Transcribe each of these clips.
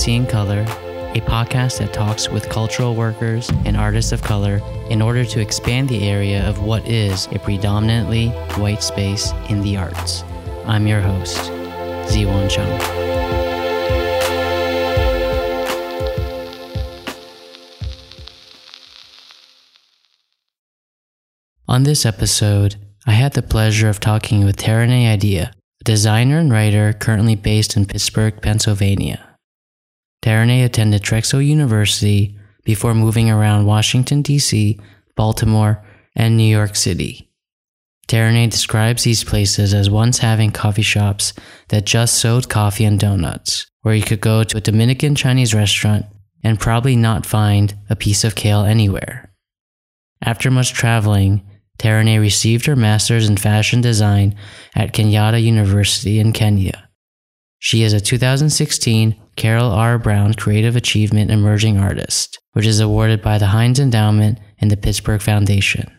Seeing Color, a podcast that talks with cultural workers and artists of color in order to expand the area of what is a predominantly white space in the arts. I'm your host, Ziwon Chung. On this episode, I had the pleasure of talking with Tereneh Idia, a designer and writer currently based in Pittsburgh, Pennsylvania. Tereneh attended Drexel University before moving around Washington, D.C., Baltimore, and New York City. Tereneh describes these places as once having coffee shops that just sold coffee and donuts, where you could go to a Dominican Chinese restaurant and probably not find a piece of kale anywhere. After much traveling, Tereneh received her master's in fashion design at Kenyatta University in Kenya. She is a 2016 Carol R. Brown Creative Achievement Emerging Artist, which is awarded by the Heinz Endowment and the Pittsburgh Foundation.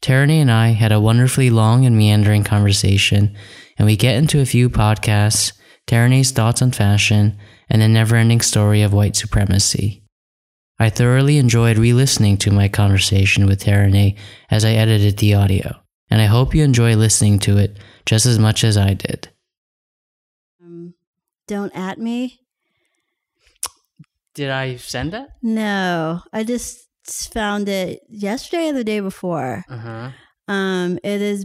Tereneh and I had a wonderfully long and meandering conversation, and we get into a few podcasts, Tereneh's thoughts on fashion, and the never ending story of white supremacy. I thoroughly enjoyed re listening to my conversation with Tereneh as I edited the audio, and I hope you enjoy listening to it just as much as I did. Don't at me. Did I send it? No, I just found it yesterday or the day before. Uh huh. Um, it is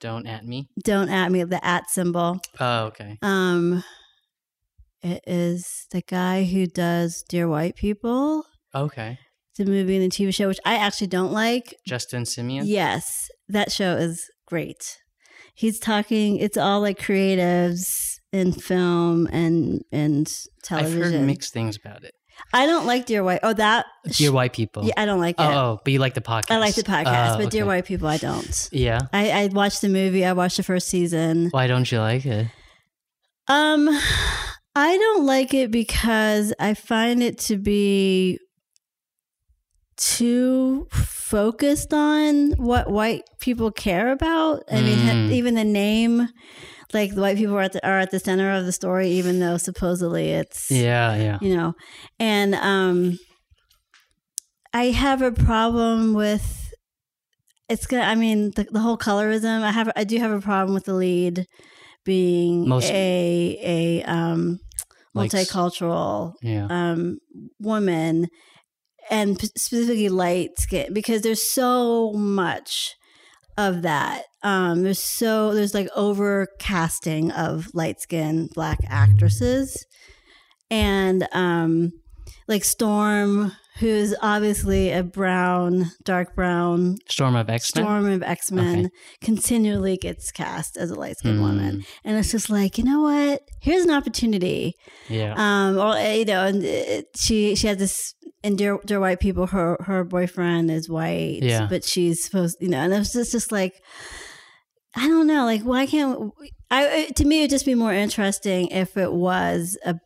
Don't at me. don't at me the at symbol. Oh, okay. Um, it is the guy who does Dear White People, Okay. the movie and the TV show, which I actually don't like. Justin Simien. Yes, that show is great. He's talking. It's all like creatives in film and and television. I've heard mixed things about it. I don't like Dear White. Oh, that. Dear white people. Yeah, I don't like it. Oh, oh, but you like the podcast. I like the podcast, Oh, but Dear. White People, I don't. Yeah. I, I watched the movie. I watched the first season. Why don't you like it? Um, I don't like it because I find it to be too focused on what white people care about. I mean, Mm. even the name, like the white people are at the, are at the center of the story, even though supposedly it's Yeah, yeah. you know and um i have a problem with it's good i mean the, the whole colorism i have i do have a problem with the lead being Most- a a um Like multicultural Yeah. um woman and specifically light skin because there's so much of that. Um there's so there's like over casting of light skinned black actresses. And um like storm who's obviously a brown dark brown Storm of X-Men. storm of x-men Okay. continually gets cast as a light skinned Hmm. woman and it's just like you know what here's an opportunity Yeah. um or uh, you know and it, she she had this in dear, dear white people her her boyfriend is white Yeah. but she's supposed you know and it's just, just like i don't know like why can't i to me it would just be more interesting if it was a mm,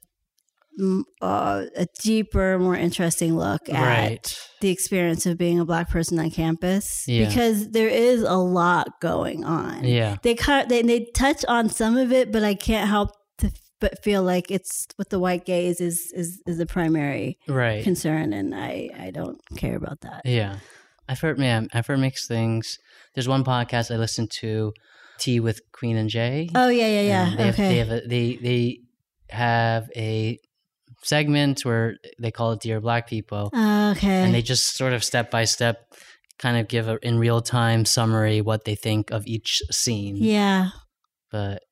uh, a deeper more interesting look at right. the experience of being a black person on campus Yeah. because there is a lot going on Yeah. they cut they, they touch on some of it but i can't help to f- but feel like it's with the white gaze is is is the primary Right. concern and i i don't care about that Yeah. I've heard man, I've heard mixed things. There's one podcast I listened to, Tea with Queen and Jay. oh yeah yeah yeah they have, okay they have a, they they have a segment where they call it Dear Black People, okay and they just sort of step by step kind of give a in real time summary what they think of each scene. yeah But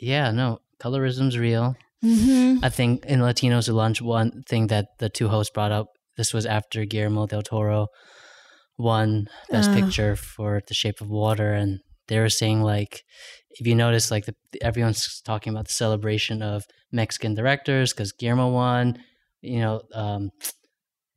yeah, no, colorism's real. hmm I think in Latinos at Lunch, one thing that the two hosts brought up, this was after Guillermo del Toro won Best Uh. Picture for The Shape of Water, and they were saying like, if you notice, like the, everyone's talking about the celebration of Mexican directors because Guillermo won. You know, um,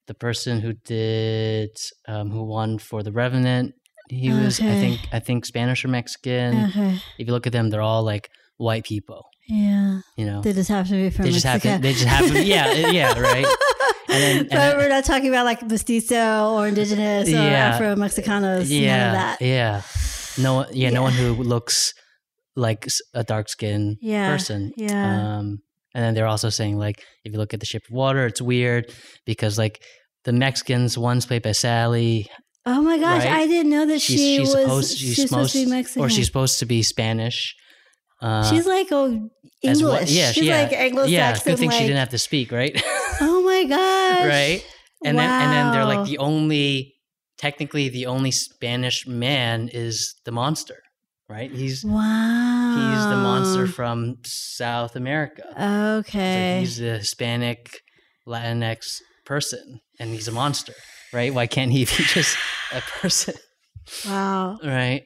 the person who did um, who won for The Revenant, he was I think I think Spanish or Mexican. okay If you look at them, they're all like white people. yeah You know, they just have to be from they just Mexico. happen. They just happen. Yeah, yeah, right. And then, and but then- we're not talking about like mestizo or indigenous or Yeah. Afro Mexicanos. none yeah, of that. yeah. No one. Yeah, no one who looks like a dark skinned Yeah, person. yeah. Um, And then they're also saying like if you look at the shape of water, it's weird because like the Mexicans one's played by Sally. Oh my gosh, Right? I didn't know that She's, she she's was supposed she's, she's supposed to be Mexican. or she's supposed to be Spanish. Uh, she's like oh English. well- yeah, she's yeah, like Anglo-Saxon. yeah. Good thing like, she didn't have to speak, right? Oh my gosh! right. And then and then they're like the only technically the only Spanish man is the monster, right? He's Wow. he's the monster from South America. Okay. he's a Hispanic Latinx person and he's a monster, right? Why can't he be just a person, wow. right?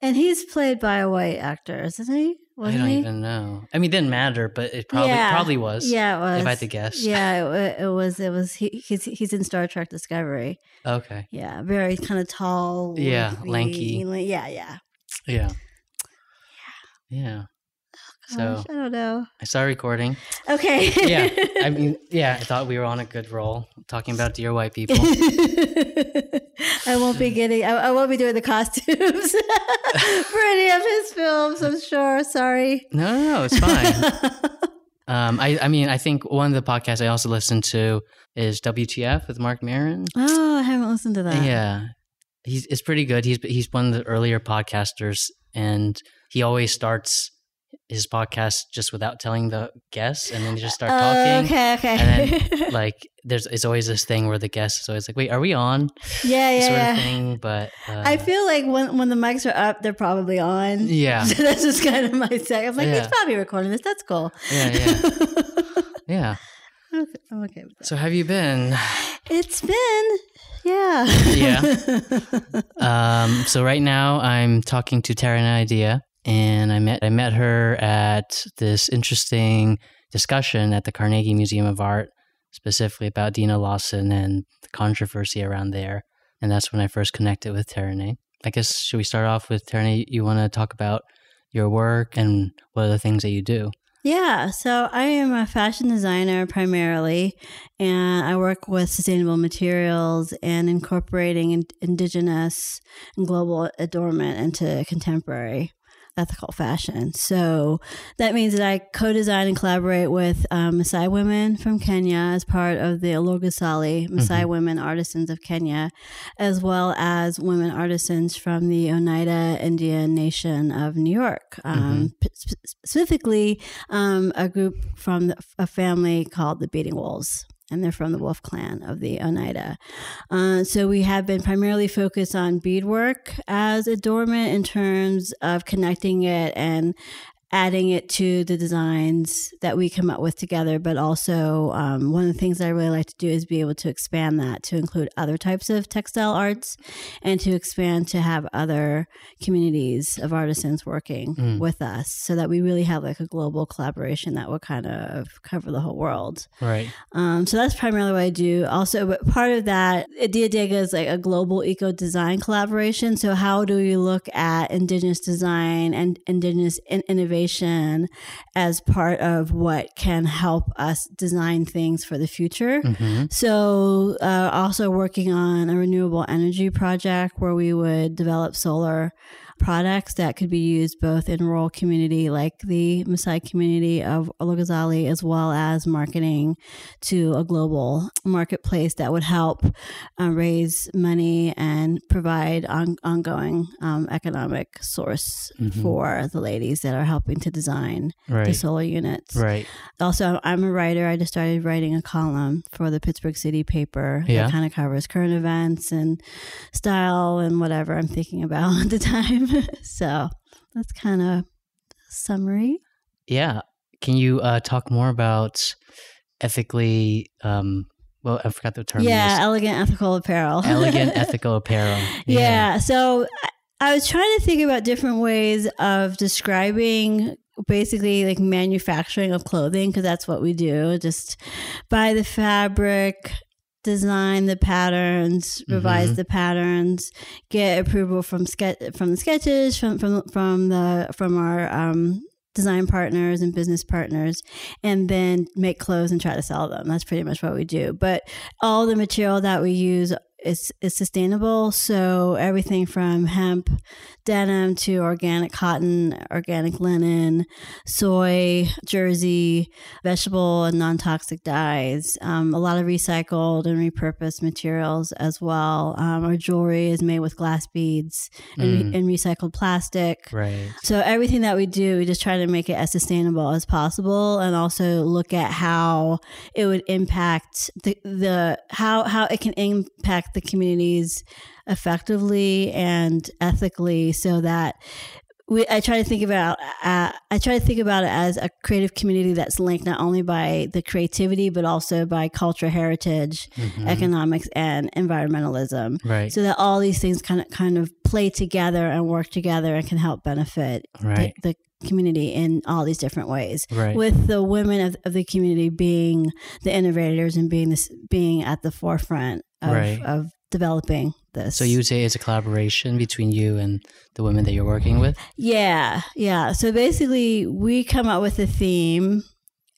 And he's played by a white actor, isn't he? I Wasn't don't he? even know. I mean, it didn't matter, but it probably Yeah. probably was. Yeah, it was. if I had to guess. Yeah, it, it was. It was. He, he's he's in Star Trek Discovery. Okay. Yeah, very kind of tall. Yeah, lanky. Yeah, yeah. Yeah. Yeah. Yeah. So Gosh, I don't know. I started recording. Okay. Yeah. I mean, yeah, I thought we were on a good roll talking about dear white people. I won't be getting. I, I won't be doing the costumes for any of his films. I'm sure. Sorry. No, no, no, it's fine. Um, I, I mean, I think one of the podcasts I also listened to is WTF with Marc Maron. oh, I haven't listened to that. Yeah, he's it's pretty good. He's he's one of the earlier podcasters, and he always starts his podcast just without telling the guests, and then he just start Oh, talking. okay. Okay. And Like, there's it's always this thing where the guest is always like, "Wait, are we on?" yeah, yeah, sort yeah. of thing. But uh, I feel like when when the mics are up, they're probably on. yeah, So that's just kind of my sec. I'm like, Yeah. he's probably recording this. That's cool. yeah, yeah, yeah. Okay, I'm okay with that. So, have you been? It's been, yeah. Yeah. Um, so right now I'm talking to Tereneh Idia, and I met I met her at this interesting discussion at the Carnegie Museum of Art, specifically about Deana Lawson and the controversy around there. And that's when I first connected with Tereneh. I guess should we start off with Tereneh? You want to talk about your work and what are the things that you do? Yeah, so I am a fashion designer primarily, and I work with sustainable materials and incorporating indigenous and global adornment into contemporary ethical fashion. So that means that I co-design and collaborate with um, Maasai women from Kenya as part of the Olorgesailie Maasai Women Artisans of Kenya, as well as women artisans from the Oneida Indian Nation of New York. Um, p- specifically, um, a group from the, a family called the Beating Wolves. And they're from the Wolf Clan of the Oneida. Uh, so we have been primarily focused on beadwork as adornment in terms of connecting it and adding it to the designs that we come up with together. But also, um, one of the things I really like to do is be able to expand that to include other types of textile arts and to expand to have other communities of artisans working Mm. with us so that we really have like a global collaboration that will kind of cover the whole world. Right. Um, so that's primarily what I do. Also, but part of that, Dega is like a global eco design collaboration. So how do we look at indigenous design and indigenous in- innovation as part of what can help us design things for the future? hmm So, uh, also working on a renewable energy project where we would develop solar products that could be used both in rural community like the Maasai community of Olorgesailie as well as marketing to a global marketplace that would help uh, raise money and provide on, ongoing um, economic source Mhm. for the ladies that are helping to design the solar units Right. also i'm a writer i just started writing a column for the pittsburgh city paper Yeah. that kind of covers current events and style and whatever i'm thinking about at the time so that's kind of summary Yeah. Can you uh, talk more about ethically? Um, well, I forgot the term. yeah elegant ethical apparel elegant ethical apparel. yeah. so I, I was trying to think about different ways of describing basically like manufacturing of clothing because that's what we do just buy the fabric design the patterns revise Mhm. the patterns get approval from sketch from the sketches from from from the from our um design partners and business partners and then make clothes and try to sell them that's pretty much what we do but all the material that we use is is sustainable. So everything from hemp denim to organic cotton, organic linen, soy, jersey, vegetable and non toxic dyes. Um, a lot of recycled and repurposed materials as well. Um, our jewelry is made with glass beads and, Mm. and recycled plastic. Right. So everything that we do, we just try to make it as sustainable as possible, and also look at how it would impact the, the how how it can impact the communities effectively and ethically, so that we. I try to think about. Uh, I try to think about it as a creative community that's linked not only by the creativity but also by culture, heritage, Mhm. economics, and environmentalism Right. so that all these things kind of kind of play together and work together and can help benefit right. the, the community in all these different ways right. with the women of, of the community being the innovators and being this being at the forefront of, Right. of developing this so you say it's a collaboration between you and the women that you're working with? yeah yeah so basically we come up with a theme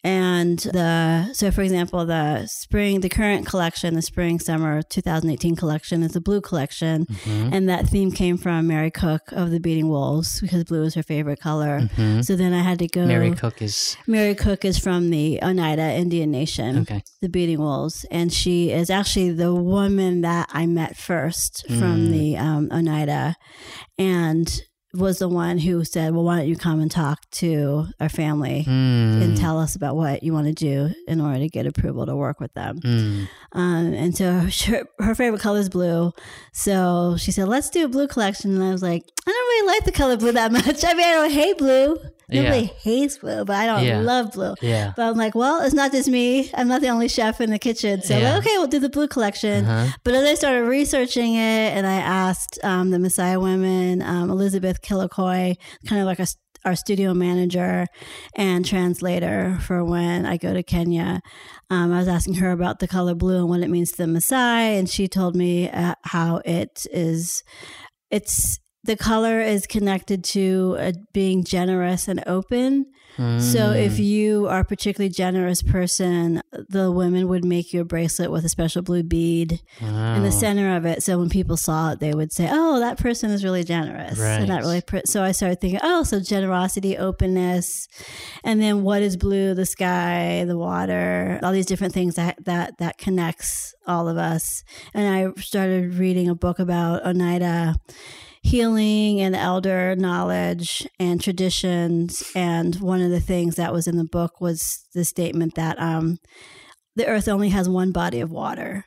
and the so for example the spring the current collection the spring summer 2018 collection is the blue collection Mhm. and that theme came from Mary Cook of the Beating Wolves because blue is her favorite color. Mhm. So then I had to go. Mary Cook is Mary Cook is from the Oneida Indian Nation, okay. the Beating Wolves, and she is actually the woman that I met first Mm. from the um, Oneida, and was the one who said, "Well, why don't you come and talk to our family?" Mm. And tell us about what you want to do in order to get approval to work with them. Mm. Um, and so her, her favorite color is blue. So she said, let's do a blue collection. And I was like, I don't really like the color blue that much. I mean, I don't hate blue. Nobody Yeah. hates blue, but I don't Yeah. love blue. Yeah. But I'm like, well, it's not just me. I'm not the only chef in the kitchen. So, Yeah. okay, we'll do the blue collection. Uh-huh. But as I started researching it and I asked um, the Maasai women, um, Elizabeth Killicoy, kind of like a, our studio manager and translator for when I go to Kenya, um, I was asking her about the color blue and what it means to the Maasai. And she told me uh, how it is, it's, the color is connected to uh, being generous and open. So if Mm. you are a particularly generous person, the women would make you a bracelet with a special blue bead in the center of it. So when people saw it, they would say, "Oh, that person is really generous," and that really. Pr- so I started thinking, "Oh, so generosity, openness, and then what is blue? The sky, the water, all these different things that that that connects all of us." And I started reading a book about Oneida healing and elder knowledge and traditions. And one of the things that was in the book was the statement that um, the earth only has one body of water.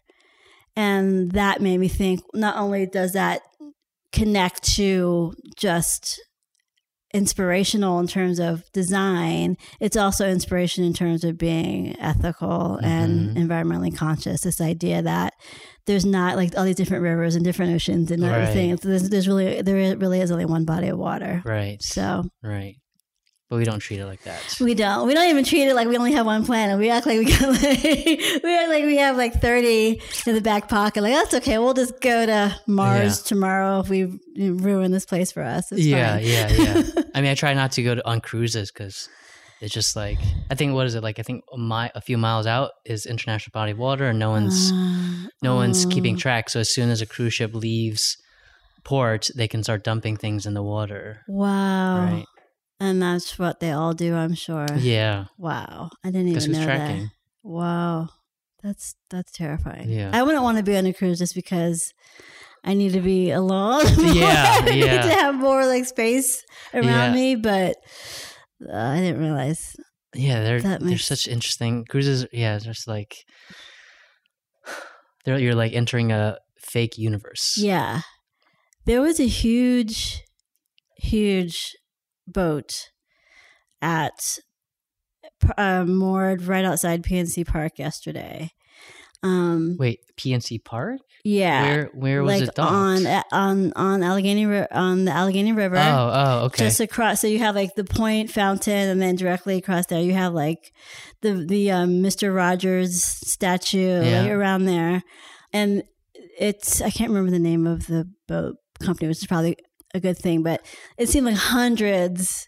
And that made me think not only does that connect to just inspirational in terms of design, it's also inspiration in terms of being ethical and environmentally conscious. This idea that there's not like all these different rivers and different oceans and Right. everything. There's, there's really there really is only one body of water. Right. So Right. But we don't treat it like that. we don't we don't even treat it like we only have one planet. We act like we got like we act like we have like thirty in the back pocket. Like that's okay. We'll just go to Mars tomorrow if we ruin this place for us. It's yeah, fine. yeah, yeah. I mean, I try not to go to, on cruises because it's just like I think what is it like? I think a, mi- a few miles out is international body of water, and no one's Uh, no one's keeping oh. track. So as soon as a cruise ship leaves port, they can start dumping things in the water. Wow. Right? And that's what they all do, I'm sure. Yeah, Wow. I didn't even know tracking? that. Wow. That's that's terrifying. Yeah. I wouldn't want to be on a cruise just because I need to be alone. Yeah, I need yeah. to have more like space around Yeah. me, but uh, I didn't realize. Yeah, they're That they're makes- such interesting cruises. Yeah, it's just like they're you're like entering a fake universe. Yeah. There was a huge huge boat at uh, moored right outside PNC Park yesterday. Um Wait, PNC Park? yeah. Where where was like it docked? on on on Allegheny on the Allegheny River. oh, oh, okay. Just across, so you have like the point fountain, and then directly across there, you have like the the um, Mister Rogers statue Yeah. like, around there, and it's I can't remember the name of the boat company, which is probably a good thing, but it seemed like hundreds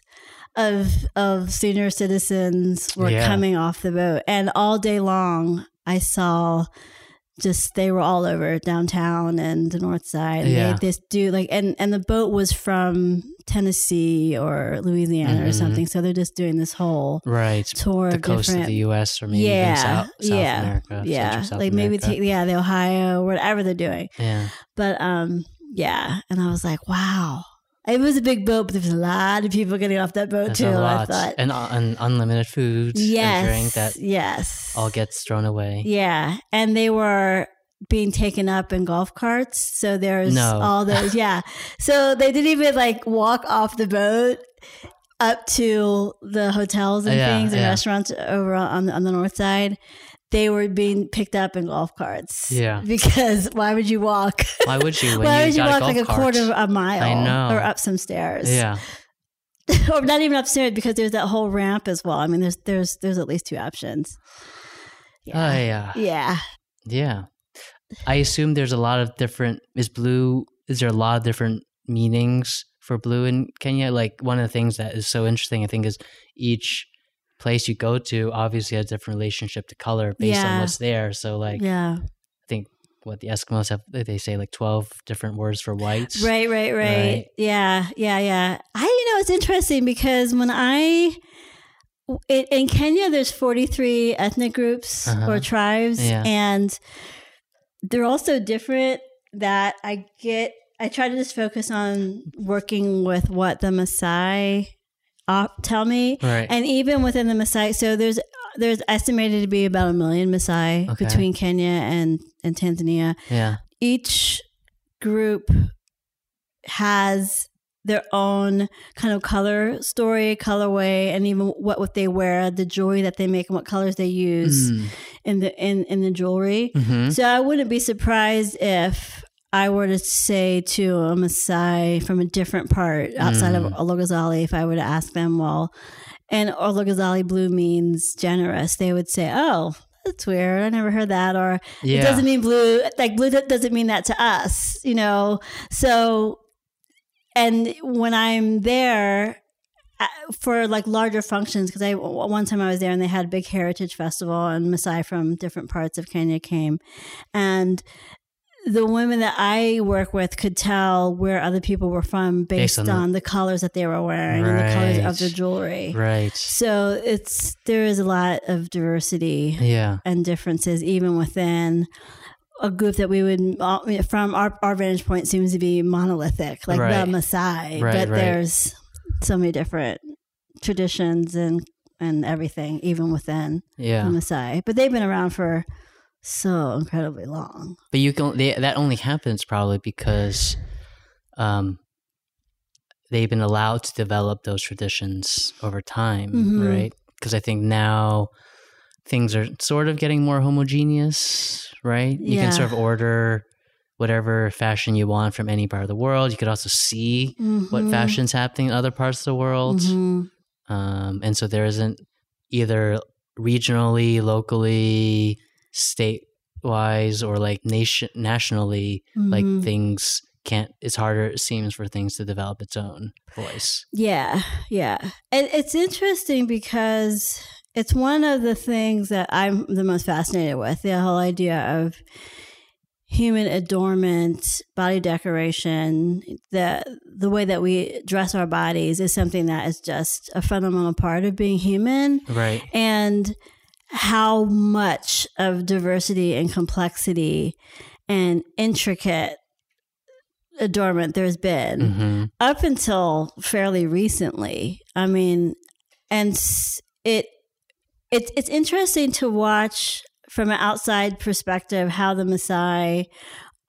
of of senior citizens were Yeah. coming off the boat, and all day long I saw just they were all over downtown and the north side. And Yeah. They just do like and and the boat was from Tennessee or Louisiana or Mhm. something. So they're just doing this whole Right. tour The of coast different of the U.S. or maybe yeah, South, South yeah, America. yeah, South like maybe America. take yeah the Ohio whatever they're doing. yeah. But um, yeah, and I was like, wow, it was a big boat, but there was a lot of people getting off that boat That's too. a I thought, And, uh, and unlimited food yes, and drink that yes, all gets thrown away. yeah, and they were being taken up in golf carts. So there's No. all those, yeah. So they didn't even like walk off the boat up to the hotels and Yeah, things and yeah. restaurants over on on the north side. They were being picked up in golf carts. Yeah. Because why would you walk? Why would you when why you would you got walk a like a cart? quarter of a mile I know. or up some stairs? Yeah. or not even upstairs because there's that whole ramp as well. I mean, there's there's there's at least two options. Oh, yeah. yeah. Yeah. I assume there's a lot of different is blue is there a lot of different meanings for blue in Kenya? Like one of the things that is so interesting I think is each place you go to obviously has a different relationship to color based on what's there. So like yeah. I think what the Eskimos have they say like twelve different words for whites. Right, right, right, Right. Yeah, yeah, yeah. I, you know, it's interesting because when I in, in Kenya, there's 43 ethnic groups Uh-huh. or tribes, Yeah. and they're all so different. That I get, I try to just focus on working with what the Maasai op tell me, Right. and even within the Maasai, so there's there's estimated to be about a million Maasai Okay. between Kenya and and Tanzania yeah. each group has their own kind of color story, colorway, and even what what they wear, the jewelry that they make, and what colors they use Mm. in the in in the jewelry. hmm So I wouldn't be surprised if I were to say to a Maasai from a different part outside of Mm. Olorgesailie, if I were to ask them, well, and Olorgesailie blue means generous, they would say, oh, that's weird. I never heard that. Or Yeah. it doesn't mean blue, like blue doesn't mean that to us, you know? So, and when I'm there, uh, for like larger functions because I one time I was there and they had a big heritage festival and Maasai from different parts of Kenya came and the women that I work with could tell where other people were from based, Based on on, the- the, colors that they were wearing and the colors of the jewelry. Right. So it's there is a lot of diversity Yeah. and differences even within a group that we would from our, our vantage point seems to be monolithic like Right. the Maasai Right, but right. there's so many different traditions and and everything even within Yeah. the Maasai but they've been around for so incredibly long But you can they, that only happens probably because um they've been allowed to develop those traditions over time, Mhm. right? Because I think now things are sort of getting more homogeneous, right? You Yeah. can sort of order whatever fashion you want from any part of the world. You could also see what Mhm. fashion's happening in other parts of the world. Mhm. Um, and so there isn't either regionally, locally, state wise, or like nation nationally, like Mhm. things can't. It's harder. It seems for things to develop its own voice. Yeah, yeah. And it's interesting because it's one of the things that I'm the most fascinated with the whole idea of human adornment, body decoration, the the way that we dress our bodies is something that is just a fundamental part of being human Right. and how much of diversity and complexity and intricate adornment there's been hmm up until fairly recently. I mean, and it it's it's interesting to watch from an outside perspective how the Maasai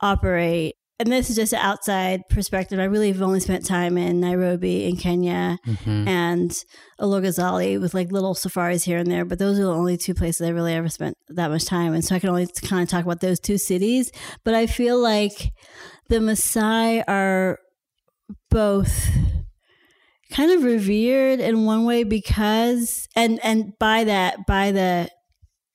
operate. And this is just an outside perspective. I really have only spent time in Nairobi in Kenya hmm and Olorgesailie with like little safaris here and there, but those are the only two places I really ever spent that much time. And so I can only kind of talk about those two cities. But I feel like the Maasai are both kind of revered in one way because and and by that by the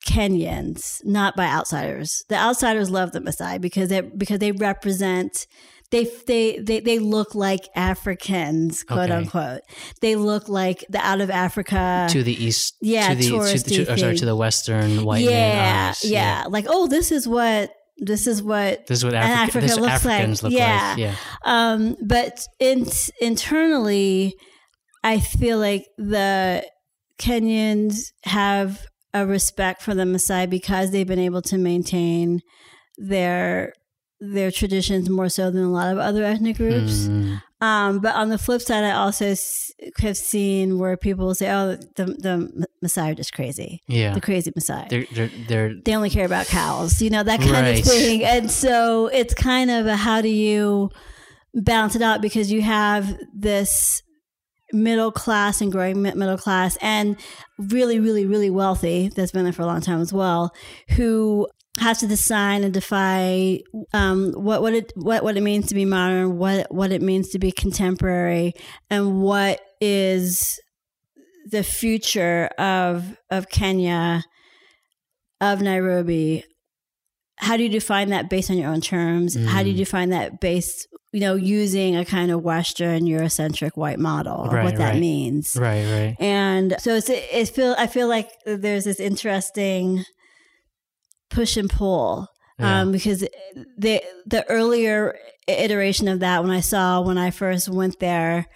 Kenyans, not by outsiders. The outsiders love the Maasai because they because they represent they they they, they look like Africans, quote Okay. unquote. They look like the out of Africa. To the east. Yeah, To the to, touristy to, or sorry, to the western white man yeah, eyes. yeah, Like, oh, this is what this is what This is what Africa, Africa this looks like. Look Yeah. like. Yeah. Um, but in, internally, I feel like the Kenyans have a respect for the Maasai because they've been able to maintain their their traditions more so than a lot of other ethnic groups. Mm, Um, but on the flip side, I also s- have seen where people say, "Oh, the the are just crazy, yeah. the crazy Maasai." They're, they're, they're, they only care about cows, you know, that kind Right. of thing. And so it's kind of a how do you balance it out because you have this middle class and growing middle class and really, really, really wealthy that's been there for a long time as well, who has to decide and defy um, what what it what, what it means to be modern, what what it means to be contemporary, and what is the future of of Kenya of Nairobi, how do you define that based on your own terms? How do you Mm. define that based, you know, using a kind of Western Eurocentric white model of Right, what that right. means? right, right. And so it's it feel I feel like there's this interesting push and pull Yeah. um, because the the earlier iteration of that when I saw when I first went there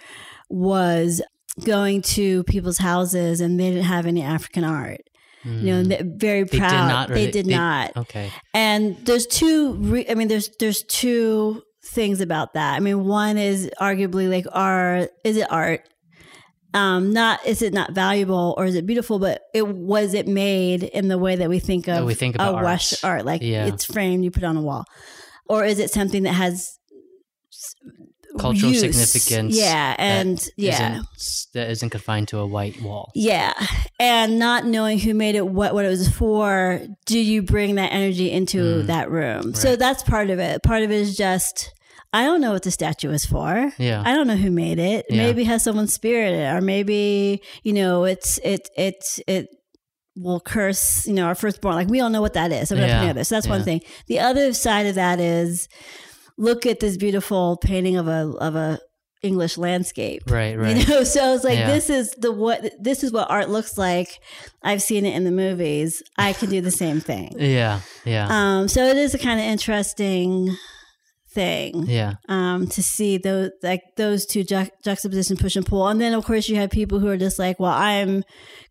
was going to people's houses and they didn't have any African art. You know, Mm. they're very They did proud. not, they- did they- not. Okay. And there's two. Re- I mean, there's there's two things about that. I mean, one is arguably like, are is it art? Um, not is it not valuable or is it beautiful? But it was it made in the way that we think of That we think a about Western arts. art, like Yeah. it's framed, you put it on a wall, or is it something that has Cultural use? significance Yeah, and yeah. Isn't, that isn't confined to a white wall. Yeah, and not knowing who made it, what what it was for, do you bring that energy into Mm. that room? So that's part of it. Part of it is just I don't know what the statue is for. Yeah. I don't know who made it. Yeah. Maybe it has someone spirited, or maybe you know it's it it it will curse you know our firstborn. Like we don't know what that is. So Yeah. putting it there. So that's one thing. The other side of that is look at this beautiful painting of a of a English landscape. Right, right. You know, so it's like Yeah. this is the what this is what art looks like. I've seen it in the movies. I can do the same thing. yeah, yeah, Um, so it is a kind of interesting thing yeah. um, to see those like those two ju- juxtaposition push and pull, and then of course you have people who are just like, well, I'm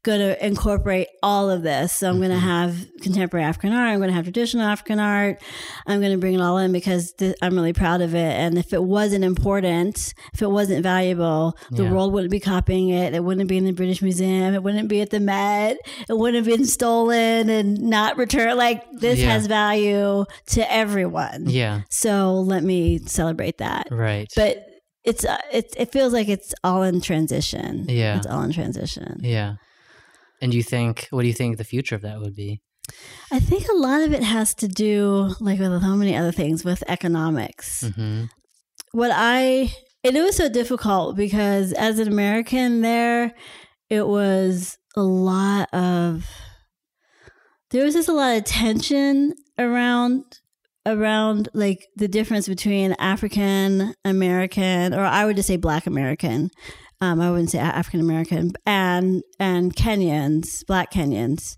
going to incorporate all of this. So I'm going to Mm-hmm. have contemporary African art. I'm going to have traditional African art. I'm going to bring it all in because th- I'm really proud of it. And if it wasn't important, if it wasn't valuable, the Yeah. world wouldn't be copying it. It wouldn't be in the British Museum. It wouldn't be at the Met. It wouldn't have been stolen and not returned. Like this Yeah. has value to everyone. Yeah, So let me celebrate that. right. But it's uh, it it feels like it's all in transition. Yeah. it's all in transition. yeah. And you think, what do you think the future of that would be? I think a lot of it has to do, like with so many other things, with economics. hmm What I and it was so difficult because as an American there, it was a lot of there was just a lot of tension around around like the difference between African American or I would just say Black American. Um, I wouldn't say African American and and Kenyans, Black Kenyans.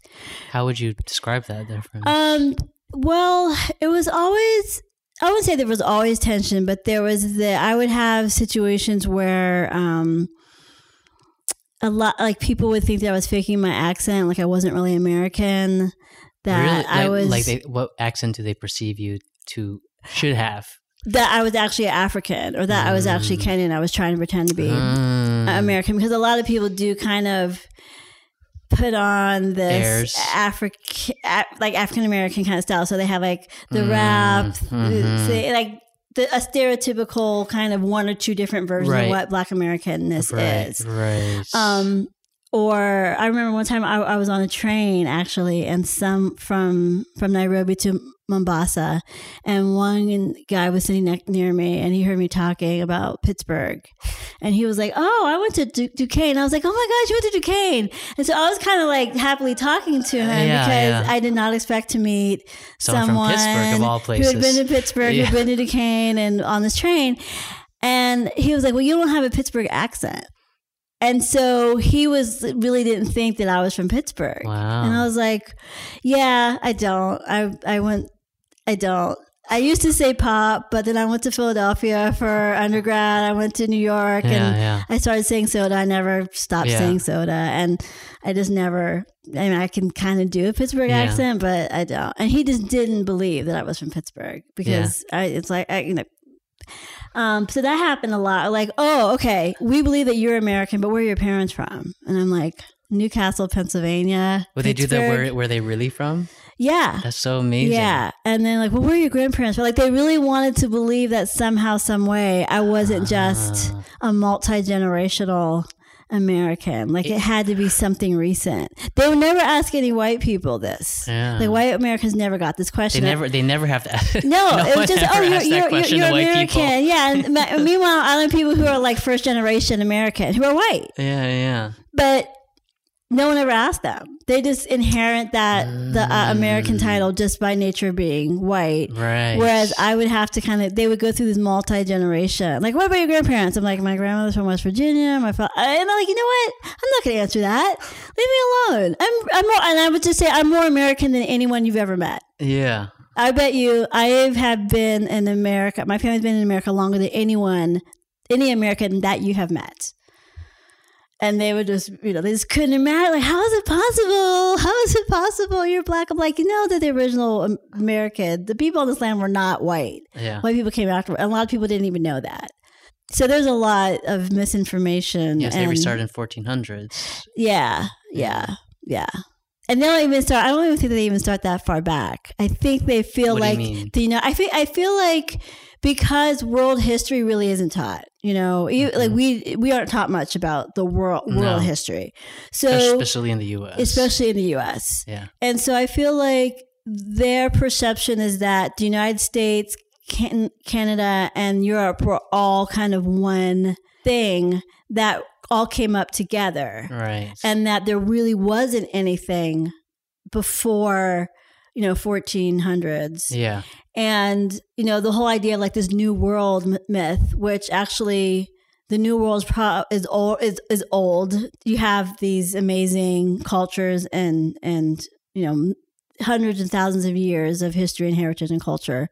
How would you describe that difference? Um, well, it was always I wouldn't say there was always tension, but there was the I would have situations where um a lot like people would think that I was faking my accent, like I wasn't really American. That Really? I like, was like they, what accent do they perceive you to should have? That I was actually African or that I was actually Mm. Kenyan. I was trying to pretend to be Mm. American because a lot of people do kind of put on this. African, like African American kind of style. So they have like the Mm, rap, mhm. say, like the, a stereotypical kind of one or two different versions Right. of what Black Americanness right, is. right. Um, or I remember one time I, I was on a train actually, and some from from Nairobi to Mombasa, and one guy was sitting ne- near me, and he heard me talking about Pittsburgh, and he was like, "Oh, I went to Du- Duquesne." I was like, "Oh my gosh, you went to Duquesne!" And so I was kind of like happily talking to him Yeah, because yeah. I did not expect to meet Someone from someone Pittsburgh, of all who had been to Pittsburgh, Yeah. who'd been to Duquesne, and on this train. And he was like, "Well, you don't have a Pittsburgh accent." And so he was really didn't think that I was from Pittsburgh. wow. And I was like, "Yeah, I don't. I I went I don't. I used to say pop, but then I went to Philadelphia for undergrad. I went to New York Yeah, and yeah. I started saying soda. I never stopped Yeah. saying soda. And I just never, I mean, I can kind of do a Pittsburgh accent, but I don't. And he just didn't believe that I was from Pittsburgh because I, it's like, I, you know, um, so that happened a lot. Like, oh, okay, we believe that you're American, but where are your parents from? And I'm like, New Castle, Pennsylvania. Would they do that Pittsburgh. where where they really from? Yeah. That's so amazing. Yeah. And then like, well, where are your grandparents? But like they really wanted to believe that somehow, some way I wasn't just Ah. a multi generational American. Like it had to be something recent. They would never ask any white people this. Yeah. Like white Americans never got this question. They never they never have to ask. no, it was just oh you're you're, you're, you're American, yeah. And meanwhile, I know people who are like first generation American who are white, Yeah, yeah. but no one ever asked them. They just inherit that the uh, American title just by nature being white. Right. Whereas I would have to kind of, they would go through this multi generation. Like, what about your grandparents? I'm like, my grandmother's from West Virginia. My father, and I'm like, you know what? I'm not going to answer that. Leave me alone. I'm, I'm more, and I would just say I'm more American than anyone you've ever met. Yeah. I bet you I have been in America. My family's been in America longer than anyone, any American that you have met. And they would just, you know, they just couldn't imagine. Like, how is it possible? How is it possible? You're black. I'm like, you know, that the original American, the people on this land were not white. Yeah. White people came after. A lot of people didn't even know that. So there's a lot of misinformation. Yes, they and- restarted in 1400s. yeah, yeah, yeah. And they don't even start. I don't even think they even start that far back. I think they feel What do you like mean? you know. I feel. I feel like because world history really isn't taught. You know, you, like we we aren't taught much about the world world Mm-hmm. No. history. So especially in the U.S. especially in the U.S. Yeah. And so I feel like their perception is that the United States, can, Canada, and Europe were all kind of one thing that all came up together Right. and that there really wasn't anything before you know 1400s yeah. And you know the whole idea of like this new world myth which actually the new world is pro- is old is, is old you have these amazing cultures and and you know hundreds and thousands of years of history and heritage and culture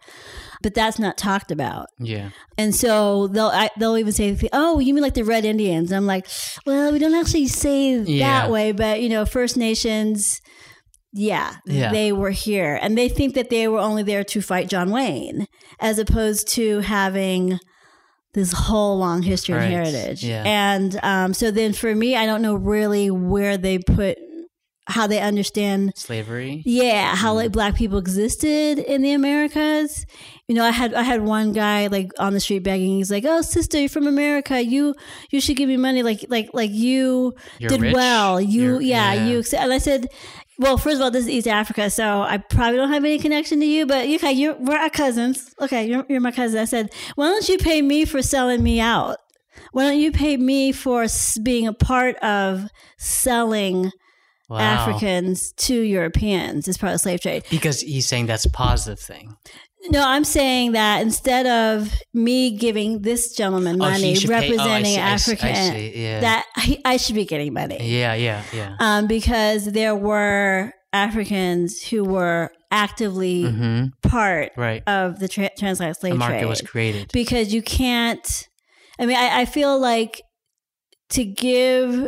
but that's not talked about Yeah. and so they'll I, they'll even say, "Oh, you mean like the Red Indians?" And I'm like, "Well, we don't actually say Yeah. that way, but you know, First Nations, yeah, Yeah. they were here, and they think that they were only there to fight John Wayne, as opposed to having this whole long history Right. and heritage. Yeah. And um, so then for me, I don't know really where they put how they understand Slavery. yeah, how like black people existed in the Americas. You know, I had I had one guy like on the street begging. He's like, "Oh, sister, you're from America. You you should give me money. Like like like you You're did rich. well. You yeah, yeah. you." And I said, "Well, first of all, this is East Africa, so I probably don't have any connection to you. But okay, you're we're our cousins. Okay, you're you're my cousin." I said, "Why don't you pay me for selling me out? Why don't you pay me for being a part of selling?" Wow. Africans to Europeans as part of the slave trade. Because he's saying that's a positive thing. No, I'm saying that instead of me giving this gentleman Oh, money pay- oh, I representing see, I see, I African, see, yeah. that he, I should be getting money. Yeah. Yeah. Yeah. Um, because there were Africans who were actively hmm part Right. of the tra- transatlantic slave The market trade. was created. because you can't. I mean, I, I feel like to give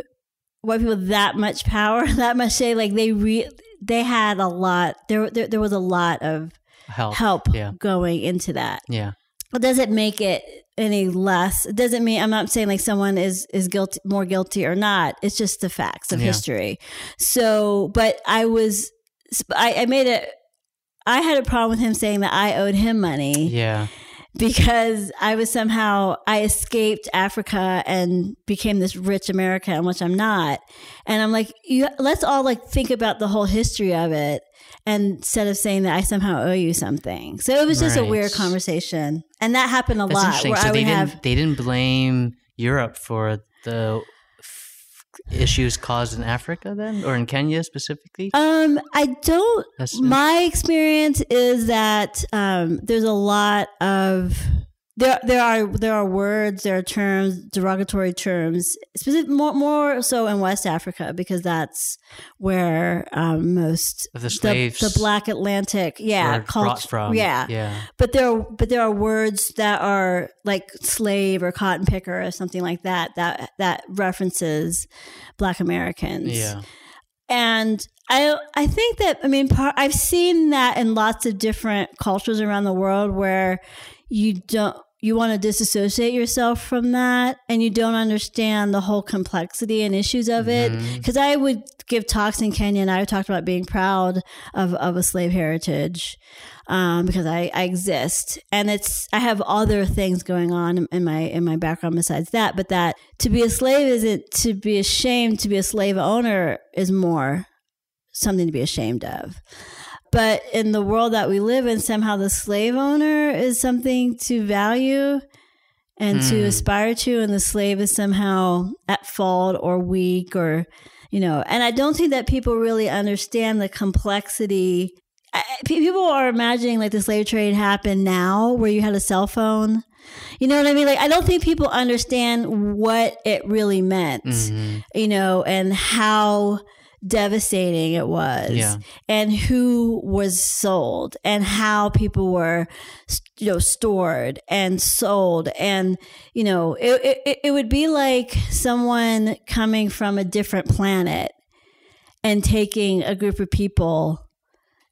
white people that much power, that much say, like they re they had a lot. There, there, there was a lot of Help. help Yeah. going into that. Yeah. It does it make it any less. It doesn't mean I'm not saying like someone is is guilty more guilty or not. It's just the facts of Yeah. history. So, but I was I, I made it. I had a problem with him saying that I owed him money Yeah. because I was somehow I escaped Africa and became this rich American, which I'm not. And I'm like, you, let's all like think about the whole history of it, and instead of saying that I somehow owe you something. So it was just a weird conversation, and that happened a That's lot. Where So I would they didn't have they didn't blame Europe for the issues caused in Africa then, or in Kenya specifically. Um, I don't. That's My experience is that um, there's a lot of there there are there are words, there are terms, derogatory terms, specific, more more so in West Africa because that's where um, most Of the slaves the, Black Atlantic, yeah, were cult- from. yeah. Yeah. But there are, but there are words that are like slave or cotton picker or something like that that that references Black Americans. Yeah. And I I think that I mean part, I've seen that in lots of different cultures around the world where you don't you want to disassociate yourself from that and you don't understand the whole complexity and issues of it. Because I would give talks in Kenya and I talked about being proud of, of a slave heritage um, because I, I exist. And it's I have other things going on in my in my background besides that but that to be a slave isn't to be ashamed to be a slave owner is more something to be ashamed of but in the world that we live in somehow the slave owner is something to value and to Hmm. aspire to and the slave is somehow at fault or weak or you know and i don't think that people really understand the complexity I, people are imagining like the slave trade happened now where you had a cell phone you know what i mean like i don't think people understand what it really meant Mhm. you know and how devastating it was Yeah. and who was sold and how people were you know stored and sold and you know it, it, it would be like someone coming from a different planet and taking a group of people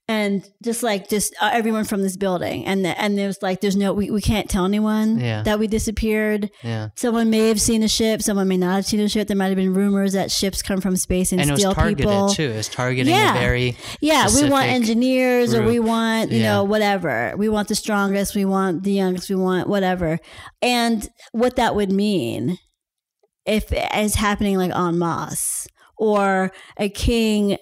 and just like just uh, everyone from this building and and there's like there's no we, we can't tell anyone Yeah. that we disappeared Yeah. someone may have seen a ship someone may not have seen a ship there might have been rumors that ships come from space and, And it was steal targeted people too. it's targeting Yeah. a very yeah, we want engineers or we want, you Yeah. know, whatever. We want the strongest, we want the youngest, we want whatever. And what that would mean if it is happening like en masse or a king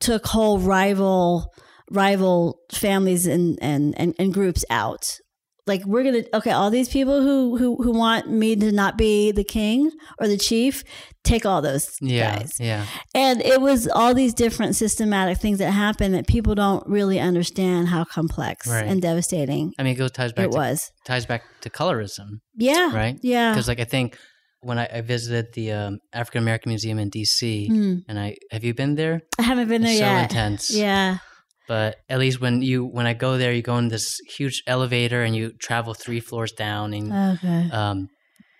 took whole rival rival families and, and, and, and groups out. Like we're gonna okay, all these people who, who who want me to not be the king or the chief, take all those yeah. guys. Yeah. And it was all these different systematic things that happen that people don't really understand how complex Right. and devastating I mean, it goes ties back it to was. ties back to colorism, Yeah. right? Yeah. Because like I think when I, I visited the um, African American Museum in DC, Hmm. and I have you been there? I haven't been there It's so yet. intense. Yeah. But at least when you when I go there, you go in this huge elevator and you travel three floors down, and Okay. um,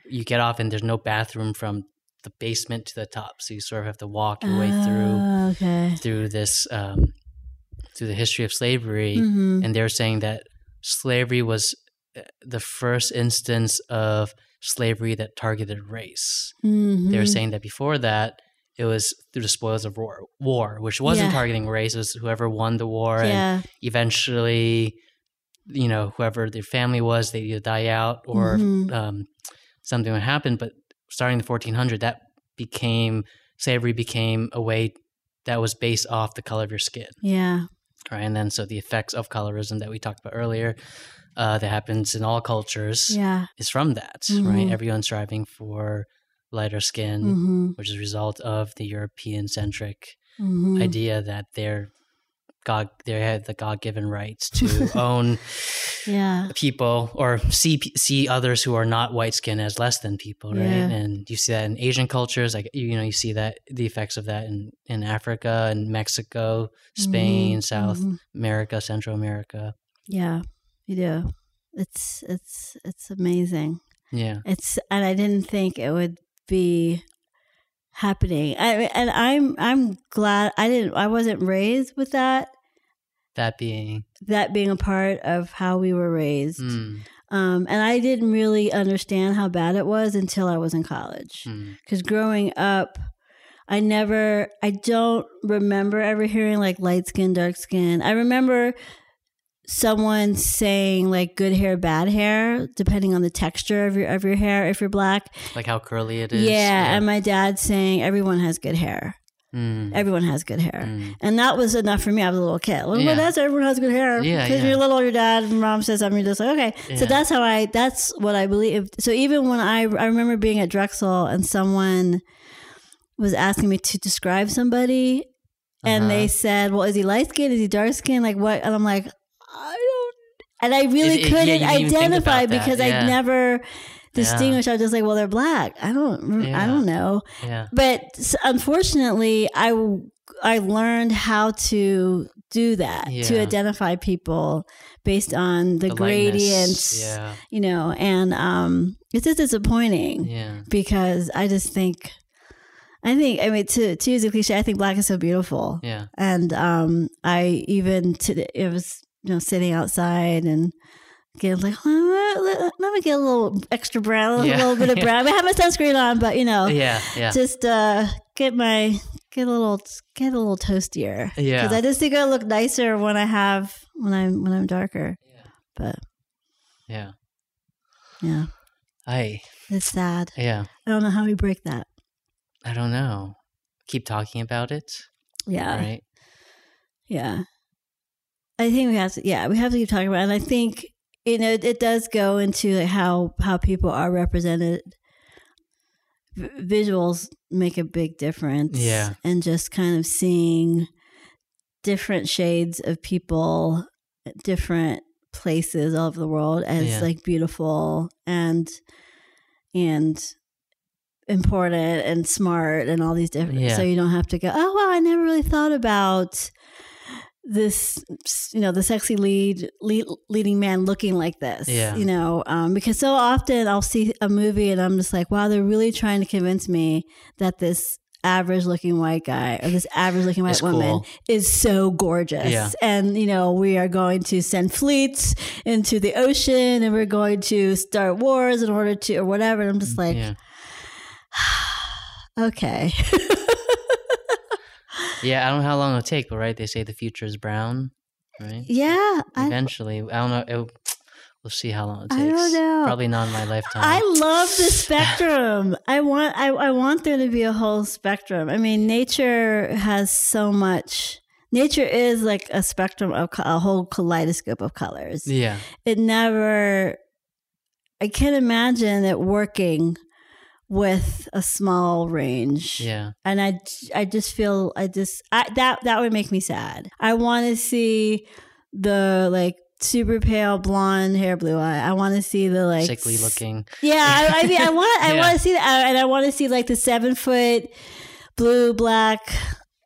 you get off, and there's no bathroom from the basement to the top, so you sort of have to walk your way through Oh, Okay. through this um, through the history of slavery, hmm and they're saying that slavery was uh, the first instance of slavery that targeted race. hmm They were saying that before that, it was through the spoils of war, war which wasn't Yeah. targeting race. It was whoever won the war, and eventually, you know, whoever their family was, they either die out or Mhm. um, something would happen. But starting in the 1400, that became slavery became a way that was based off the color of your skin Yeah. right? And then so the effects of colorism that we talked about earlier, uh, that happens in all cultures, Yeah. is from that, right? Mhm. Everyone's striving for lighter skin, hmm which is a result of the European centric hmm idea that they're God, they had the God given rights to own Yeah. people or see see others who are not white skin as less than people, right? Yeah. And you see that in Asian cultures, like you know, you see that the effects of that in in Africa and Mexico, Spain, Mhm. South Mhm. America, Central America. Yeah. You do. It's it's it's amazing. Yeah. It's and I didn't think it would be happening. I and I'm I'm glad I didn't I wasn't raised with that That being, that being a part of how we were raised. mm, Um, and I didn't really understand how bad it was until I was in college. mm, Because growing up, I never, I don't remember ever hearing like light skin, dark skin. I remember someone saying like good hair, bad hair, depending on the texture of your of your hair. If you're black, like how curly it is. yeah, and my dad saying everyone has good hair. Mm, Everyone has good hair. mm. And that was enough for me. I was a little kid. Well, Yeah. that's everyone has good hair. Yeah, Because yeah. you're little, your dad and mom says something, you're just like, okay. So that's how I, that's what I believe. So even when I, I remember being at Drexel and someone was asking me to describe somebody and Uh-huh. they said, well, is he light skinned? Is he dark skinned? Like what? And I'm like, and I really It- it- couldn't you didn't even think identify because yeah. I never distinguished. I was just like, well, they're black. I don't, Yeah. I don't know. Yeah. But unfortunately, I I learned how to do that to identify people based on the, The gradients, Yeah. you know, and um, it's just disappointing Yeah. because I just think, I think, I mean, to to use a cliche, I think black is so beautiful, Yeah. and um, I even today it was you know sitting outside and. Get like, "Oh, let, let me get a little extra brown, a Yeah. little bit of brown. I have my sunscreen on, but you know, Yeah. Yeah. just uh get my get a little get a little toastier Yeah. because I just think I look nicer when I have when I'm when I'm darker. Yeah. But Yeah. yeah, I. it's sad. Yeah. I don't know how we break that. I don't know. Keep talking about it. Yeah, Right. yeah. I think we have to. Yeah, we have to keep talking about. it. And I think you know it, it does go into like how how people are represented. V- visuals make a big difference. Yeah. and just kind of seeing different shades of people, different places all over the world as Yeah. like beautiful and and important and smart and all these different. Yeah. So you don't have to go. Oh wow, I never really thought about this you know the sexy lead, lead leading man looking like this Yeah. you know um, because so often i'll see a movie and i'm just like wow they're really trying to convince me that this average looking white guy or this average looking white woman is so gorgeous Yeah. and you know we are going to send fleets into the ocean and we're going to start wars in order to or whatever and i'm just like yeah. okay Yeah. I don't know how long it'll take, but right, they say the future is brown. Right. yeah I, Eventually, I don't know. It, we'll see how long it takes. I don't know. Probably not in my lifetime. I love the spectrum. I want I, I want there to be a whole spectrum. I mean, nature has so much. Nature is like a spectrum of co- a whole kaleidoscope of colors. yeah. It never. I can't imagine it working with a small range. Yeah. And I, I just feel I just I, that that would make me sad. I want to see the like super pale blonde hair, blue eye. I want to see the like Sickly looking. yeah, I, I mean, I want, I Yeah. want to see that, uh, and I want to see like the seven foot blue, black,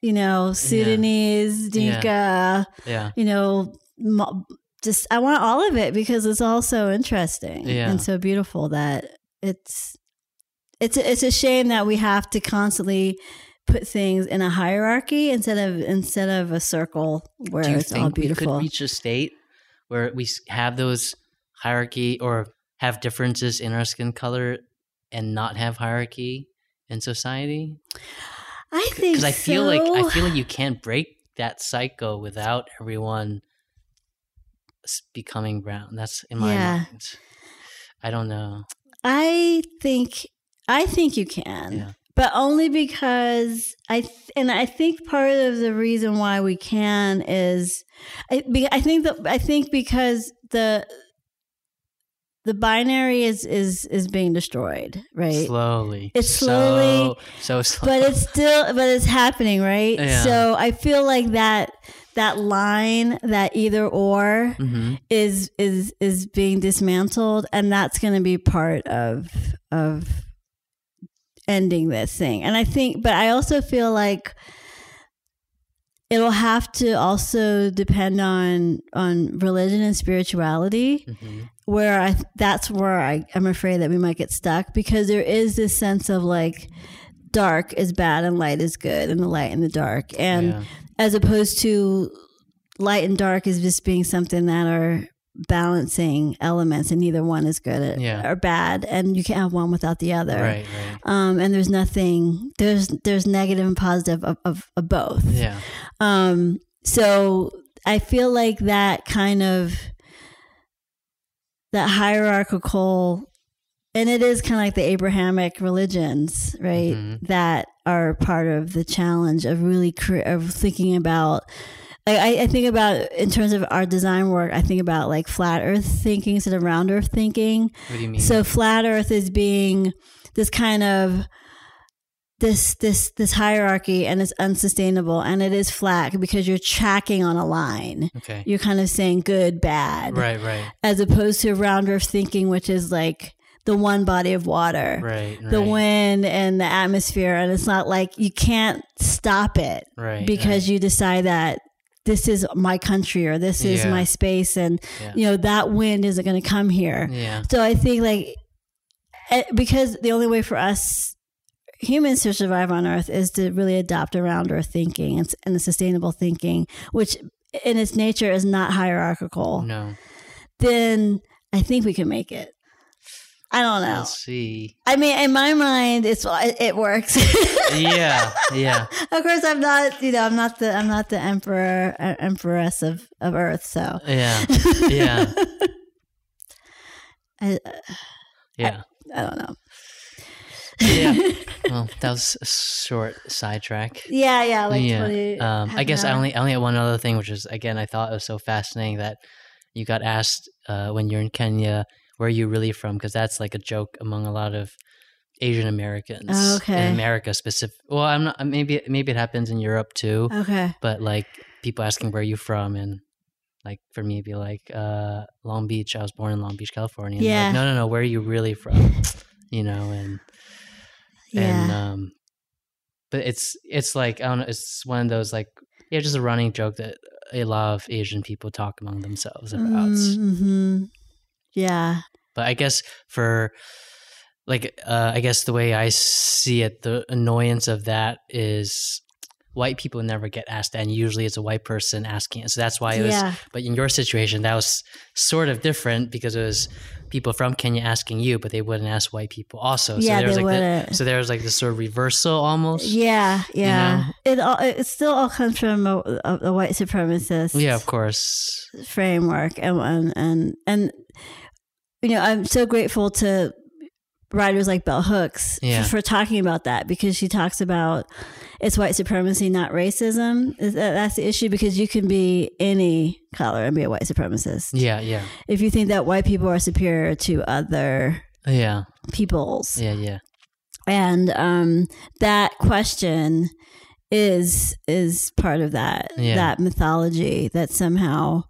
you know, Sudanese, Dinka, Yeah. you know, just I want all of it because it's all so interesting Yeah. and so beautiful that it's, it's, a, it's a shame that we have to constantly put things in a hierarchy instead of instead of a circle where it's all think we beautiful. could reach a state where we have those hierarchy or have differences in our skin color and not have hierarchy in society? I think Because I feel like. I feel like you can't break that cycle without everyone becoming brown. That's in my Yeah. mind. I don't know. I think I think you can. Yeah. But only because I th- and I think part of the reason why we can is I be, I think that I think because the the binary is is is being destroyed, right? Slowly. It's slowly- so, so slow. But it's still but it's happening, right? Yeah. So I feel like that that line that either or hmm is is is being dismantled and that's going to be part of of ending this thing. And i think but i also feel like it'll have to also depend on on religion and spirituality hmm where i that's where I, i'm afraid that we might get stuck because there is this sense of like dark is bad and light is good and the light and the dark. And yeah. as opposed to light and dark is just being something that are balancing elements and neither one is good at, Yeah. or bad and you can't have one without the other Right, right. um, and there's nothing there's there's negative and positive of, of, of both Yeah. um, so i feel like that kind of that hierarchical and it is kind of like the abrahamic religions right Mhm. that are part of the challenge of really cre- of thinking about like I, I think about in terms of our design work i think about like flat earth thinking instead of round earth thinking What do you mean? so flat earth is being this kind of this this this hierarchy and it's unsustainable and it is flat because you're tracking on a line. Okay. You're kind of saying good, bad, Right, right, as opposed to round earth thinking, which is like the one body of water, right. the right, wind and the atmosphere, and it's not like you can't stop it right, because you decide that this is my country or this is Yeah. my space and Yeah. you know that wind isn't going to come here yeah, so i think like eh, because the only way for us humans to survive on earth is to really adopt around earth thinking and, and the sustainable thinking which in its nature is not hierarchical no. then i think we can make it i don't know Let's see. i mean in my mind it's it, works Yeah, yeah, of course i'm not you know i'm not the i'm not the emperor uh, empress of of earth so yeah, yeah, I, yeah. I don't know yeah. Well, that was a short sidetrack. yeah yeah like yeah. 20 Um, I guess I only I only had one other thing, which is again I thought it was so fascinating that you got asked uh, when you're in Kenya where are you really from because that's like a joke among a lot of Asian Americans. Oh, okay. In America specific. Well, I'm not. Maybe maybe it happens in Europe too, okay but like people asking where you from and. Like for me, it'd be like uh, Long Beach. I was born in Long Beach, California. And Yeah. Like, no, no, no. Where are you really from? You know, and and um but it's it's like i don't know it's one of those like yeah just a running joke that a lot of asian people talk among themselves about hmm yeah but i guess for like uh i guess the way i see it the annoyance of that is white people never get asked that and usually it's a white person asking it so that's why it was yeah but in your situation that was sort of different because it was people from kenya asking you but they wouldn't ask white people also so Yeah, there was they like the, wouldn't. so there was like this sort of reversal almost yeah yeah know? it all it still all comes from a, a, a white supremacist Yeah, of course. framework and and and and you know i'm so grateful to writers like bell hooks Yeah. for, talking about that because she talks about it's white supremacy not racism. That's the issue because you can be any color and be a white supremacist. Yeah, yeah, if you think that white people are superior to other yeah, peoples. Yeah, yeah, and um, that question is is part of that Yeah. that mythology that somehow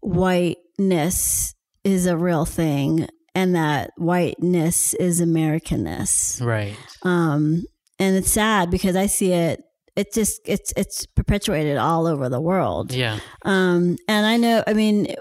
whiteness is a real thing and that whiteness is americanness right. um, and it's sad because i see it it just it's it's perpetuated all over the world Yeah, um, and I know, I mean,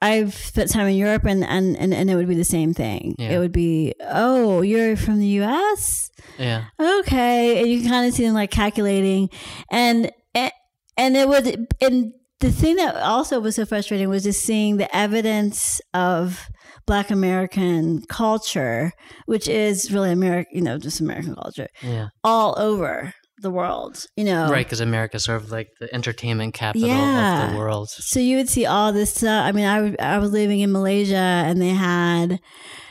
I've spent time in Europe and, and, and, and it would be the same thing. Yeah. It would be, oh, you're from the US? yeah, Okay. And you can kind of see them like calculating. And, and, and it would, and the thing that also was so frustrating was just seeing the evidence of Black American culture, which is really American, you know, just American culture, yeah. all over the world, you know. Right, because America's sort of like the entertainment capital of the world. So you would see all this stuff. I mean, I, w- I was living in Malaysia and they had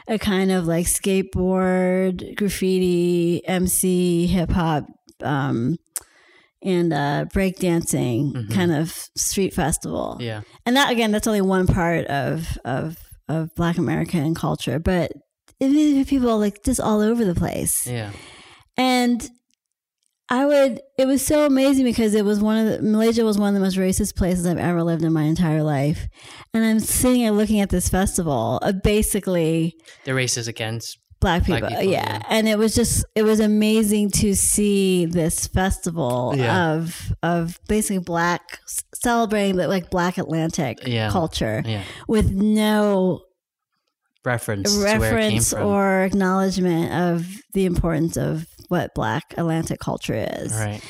a kind of like skateboard, graffiti, MC, hip hop, um, and uh, breakdancing Mhm. kind of street festival. Yeah, And that, again, that's only one part of, of, of Black American culture, but people like just all over the place. yeah, And I would, it was so amazing because it was one of the, Malaysia was one of the most racist places I've ever lived in my entire life. And I'm sitting and looking at this festival of basically the racist against. Black Black people. people, yeah. yeah. And it was just, it was amazing to see this festival Yeah. of, of basically black, celebrating the, like black Atlantic Yeah. culture Yeah, with no reference, to where it came reference or acknowledgement of the importance of what black Atlantic culture is right.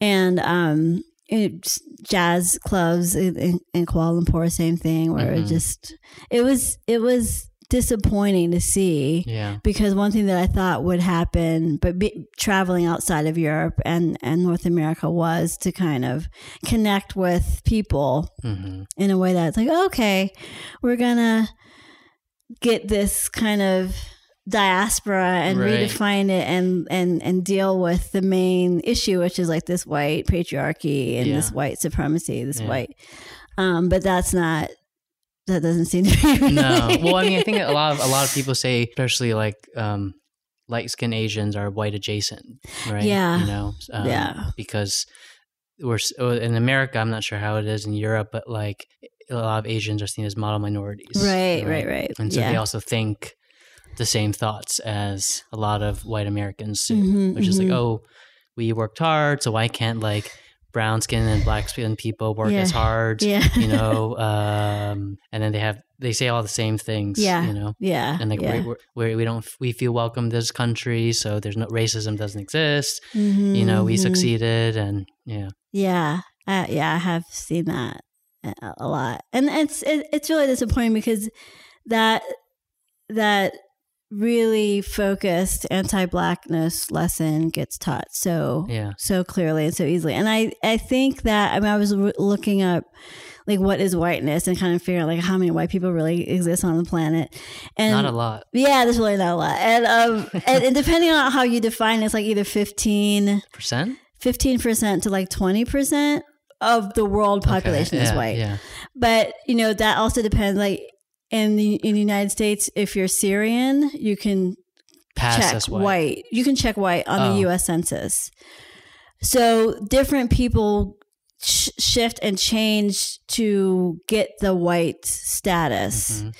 and um it, jazz clubs in, in, in Kuala Lumpur, same thing. Where it Mhm. just it was it was disappointing to see Yeah, because one thing that I thought would happen, but be, traveling outside of Europe and and North America was to kind of connect with people hmm in a way that's like okay, we're gonna get this kind of diaspora and Right. redefine it and and and deal with the main issue which is like this white patriarchy and this white supremacy this Yeah. white um but that's not that doesn't seem to be no. Well, I mean, I think a lot of a lot of people say, especially like um, light skinned Asians are white adjacent, right? Yeah. You know, um, Yeah. because we're in America. I'm not sure how it is in Europe, but like a lot of Asians are seen as model minorities, Right, right, right. And so yeah. they also think the same thoughts as a lot of white Americans do, Mhm, which is like, mhm. oh, we worked hard, so why can't like brown skin and black skin people work Yeah. as hard? yeah. You know, um, and then they have they say all the same things. Yeah. you know, yeah. and like yeah. we're, we're, we don't we feel welcome this country, so there's no racism doesn't exist. Mhm, You know, we mhm. succeeded, and yeah, Yeah, uh, yeah, I have seen that a, a lot, and it's it, it's really disappointing because that that really focused anti-blackness lesson gets taught so yeah, so clearly and so easily, and I I think that I mean I was looking up like what is whiteness and kind of figuring out like how many white people really exist on the planet, and not a lot. yeah, there's really not a lot, and um and, and depending on how you define it, it's like either fifteen. Percent 15% to like 20% of the world population Okay, is white. Yeah, But, you know, that also depends like in the in the United States if you're Syrian, you can pass check white. white. You can check white on Oh. the US census. So, different people sh- shift and change to get the white status. Mhm.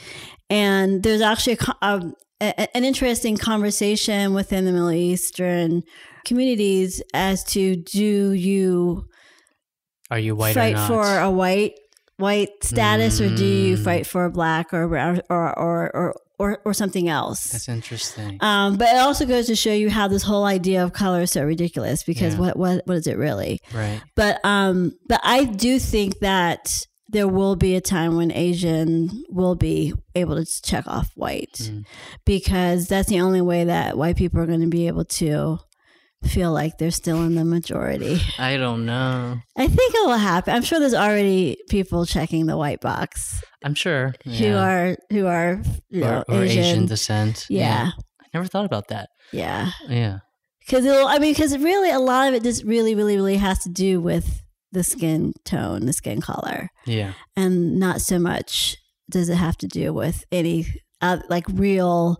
And there's actually a, a, an interesting conversation within the Middle Eastern communities as to do you Are you white fight or not? for a white white status or do you Mm. fight for a black or brown or or or or, or something else? That's interesting. Um, but it also goes to show you how this whole idea of color is so ridiculous because Yeah. what, what what is it really? right. But um, but I do think that there will be a time when Asian will be able to check off white Mm. because that's the only way that white people are going to be able to feel like they're still in the majority. I don't know. I think it will happen. I'm sure there's already people checking the white box I'm sure. who are who are you know or, or Asian. Asian. descent. yeah, I never thought about that. yeah. Yeah. Because it'll, I mean, because really, a lot of it just really, really, really has to do with the skin tone, the skin color, Yeah. and not so much does it have to do with any uh, like real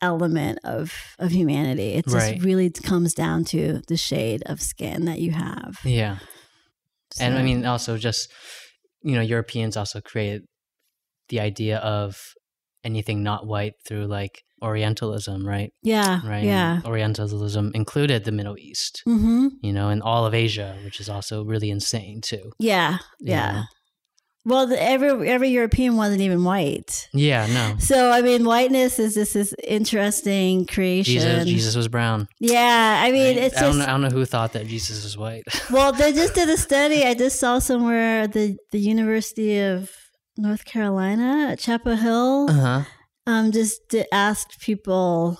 element of of humanity. It just Right. really comes down to the shade of skin that you have. Yeah. And I mean, also just, you know, Europeans also created the idea of anything not white through like Orientalism, right? yeah, Right. yeah, And Orientalism included the Middle East, mm-hmm. you know, and all of Asia, which is also really insane too. yeah, yeah. know? Well, the, every every European wasn't even white. Yeah, no. So I mean, whiteness is just this interesting creation. Jesus, Jesus was brown. Yeah, I mean, right? it's I don't, just I don't know who thought that Jesus was white. well, they just did a study. I just saw somewhere the the University of North Carolina at Chapel Hill. uh huh. Um, just asked people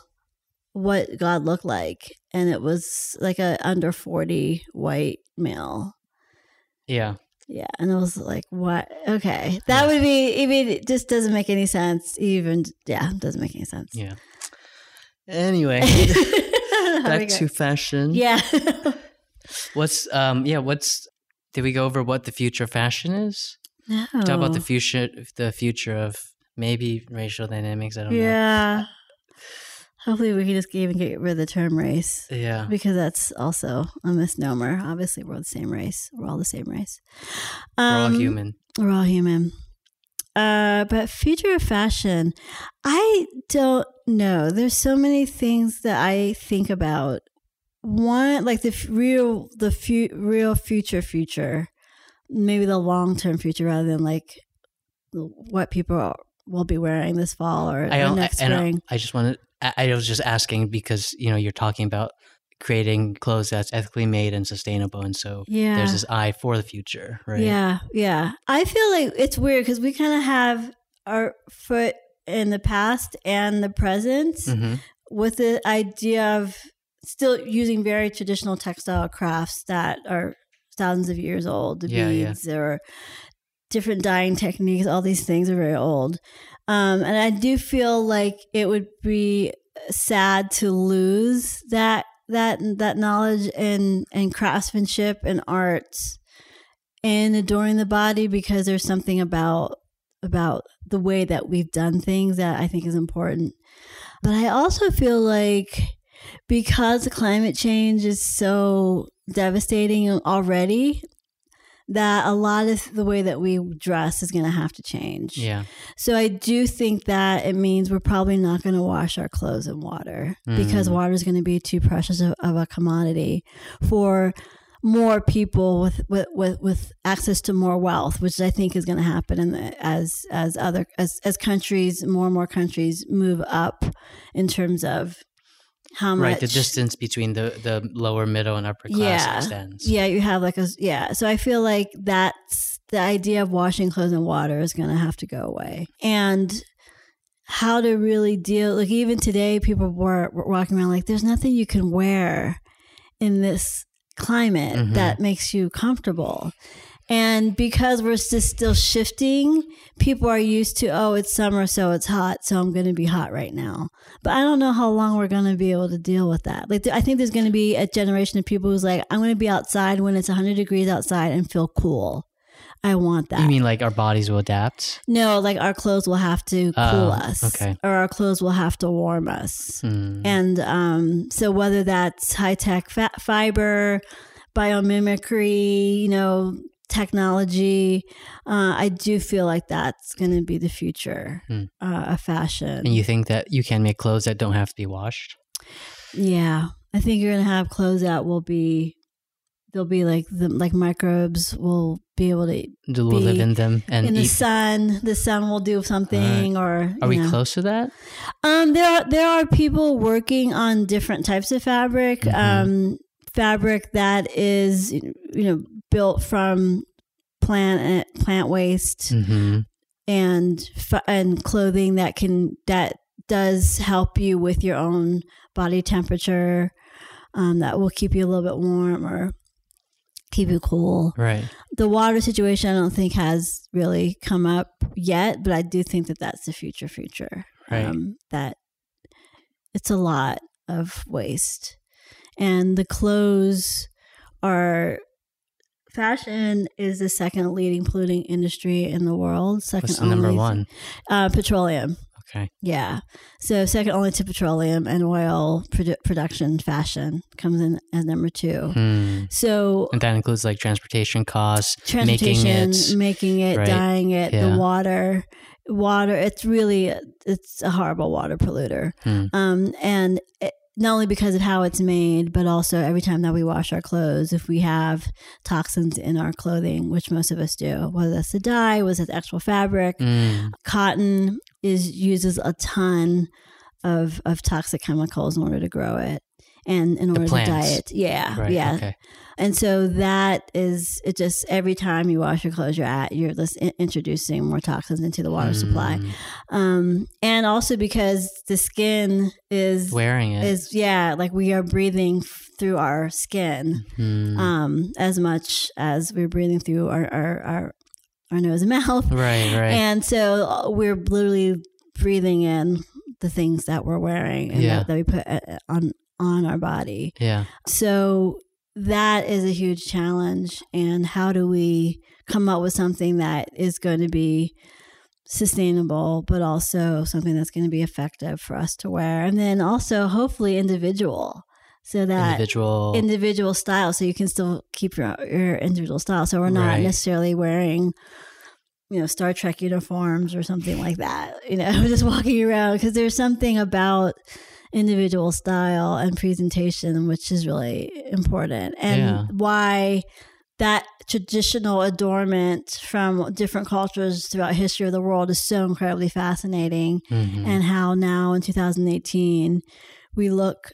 what God looked like, and it was like a under forty white male. Yeah. Yeah, and it was like, what? Okay, that would be. I mean, it just doesn't make any sense. Even yeah, doesn't make any sense. Yeah. Anyway, back to fashion. yeah. What's um yeah, what's did we go over what the future of fashion is? no. Talk about the future the future of maybe racial dynamics, I don't know. Yeah. Hopefully, we can just even get rid of the term race Yeah. because that's also a misnomer. Obviously, we're the same race. We're all the same race. We're all Um, human. We're all human. Uh, but future of fashion, I don't know. There's so many things that I think about. One, like the f- real, the fu- real future, future, maybe the long term future, rather than like what people are, will be wearing this fall or, I or next I- spring. I just wanted I, I was just asking because, you know, you're talking about creating clothes that's ethically made and sustainable and so yeah, there's this eye for the future, right? Yeah, yeah. I feel like it's weird because we kind of have our foot in the past and the present hmm with the idea of still using very traditional textile crafts that are thousands of years old, the Yeah, yeah. beads or different dyeing techniques, all these things are very old. Um, and I do feel like it would be sad to lose that that that knowledge and and craftsmanship and art in adoring the body because there's something about about the way that we've done things that I think is important. But I also feel like because climate change is so devastating already, that a lot of the way that we dress is going to have to change. Yeah. So I do think that it means we're probably not going to wash our clothes in water because Mm. water is going to be too precious of, of a commodity for more people with, with, with, with access to more wealth, which I think is going to happen in the, as as other as as countries more and more countries move up in terms of how much Right. The distance between the, the lower, middle, and upper class Yeah. extends. yeah, you have like a yeah. So I feel like that's the idea of washing clothes in water is going to have to go away, and how to really deal. Like even today, people were, were walking around like, "There's nothing you can wear in this climate Mhm. that makes you comfortable." And because we're just still shifting, people are used to, oh, it's summer, so it's hot, so I'm going to be hot right now. But I don't know how long we're going to be able to deal with that. Like, I think there's going to be a generation of people who's like, I'm going to be outside when it's 100 degrees outside and feel cool. I want that. You mean like our bodies will adapt? no, like our clothes will have to cool Oh, us, okay. or our clothes will have to warm us. Hmm. And um, so whether that's high tech fat fiber, biomimicry, you know, technology, uh, I do feel like that's going to be the future Hmm. uh, of fashion. And you think that you can make clothes that don't have to be washed? yeah, I think you're going to have clothes that will be. They'll be like the like microbes will be able to Do we live Be in them and in the eat? sun. The sun will do something, or Are we know. close to that? Um, there are there are people working on different types of fabric. Mhm. Um, fabric that is you know built from plant plant waste hmm and and clothing that can that does help you with your own body temperature. Um, that will keep you a little bit warm or keep you cool. Right. The water situation I don't think has really come up yet, but I do think that that's the future future. Right. Um, that it's a lot of waste, and the clothes are. Fashion is the second leading polluting industry in the world. Second What's the number one? Uh, petroleum. Okay. Yeah. So second only to petroleum and oil produ- production. Fashion comes in as number two. Hmm. So And that includes like transportation costs, making transportation, it. making it, right. dyeing it, Yeah. the water, water. It's really it's a horrible water polluter. Hmm. Um, and it, not only because of how it's made, but also every time that we wash our clothes, if we have toxins in our clothing, which most of us do, whether that's the dye, whether it's actual fabric, Hmm. cotton is uses a ton of of toxic chemicals in order to grow it and in order to diet. Yeah, Right. yeah. Okay. And so that is it. Just every time you wash your clothes, you're at you're just in- introducing more toxins into the water supply. Hmm. Um, and also because the skin is Wearing it. is yeah, like we are breathing through our skin Hmm. um, as much as we're breathing through our our our, our nose and mouth. right. Right. And so uh, we're literally breathing in the things that we're wearing and Yeah. that, that we put uh, on on our body. yeah. So that is a huge challenge. And how do we come up with something that is going to be sustainable, but also something that's going to be effective for us to wear, and then also hopefully individual, so that Individual. individual style so you can still keep your your individual style so we're not Right. necessarily wearing you know star trek uniforms or something like that you know just walking around because there's something about individual style and presentation which is really important and Yeah. why that traditional adornment from different cultures throughout history of the world is so incredibly fascinating Mhm. and how now in 2018 we look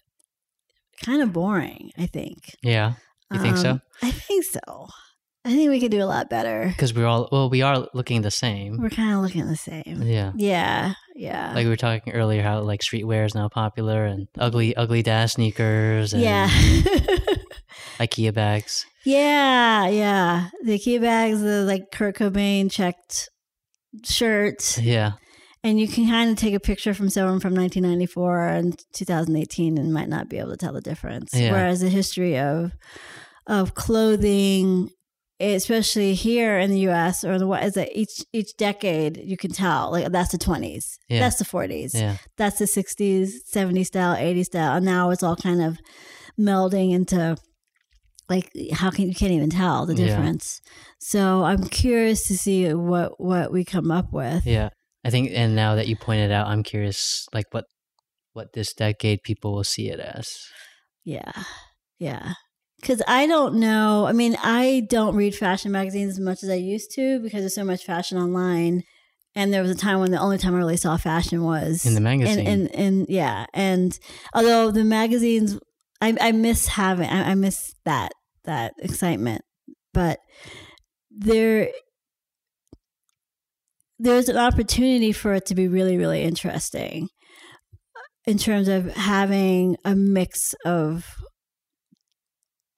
kind of boring i think yeah. You think so? Um, i think so i think we could do a lot better Because we're all well, we are looking the same. we're kind of looking the same Yeah. yeah yeah Like we were talking earlier, how like streetwear is now popular and ugly, ugly dad sneakers and yeah IKEA bags. yeah yeah the key bags the like kurt cobain checked shirt Yeah. and you can kind of take a picture from someone from 1994 and 2018 and might not be able to tell the difference Yeah. whereas the history of of clothing especially here in the U.S. or the what is it? each each decade you can tell like that's the twenties, Yeah. that's the forties, Yeah. that's the sixties, seventies style, eighties style, and now it's all kind of melding into like how can you can't even tell the Yeah. difference. So I'm curious to see what what we come up with. Yeah. I think and now that you pointed out, I'm curious like what what this decade people will see it as. Yeah. Yeah. Cause I don't know. I mean, I don't read fashion magazines as much as I used to because there's so much fashion online. And there was a time when the only time I really saw fashion was In the magazine. And, and, and yeah. And although the magazines, I, I miss having, I, I miss that, that excitement. But there, there's an opportunity for it to be really, really interesting uh, in terms of having a mix of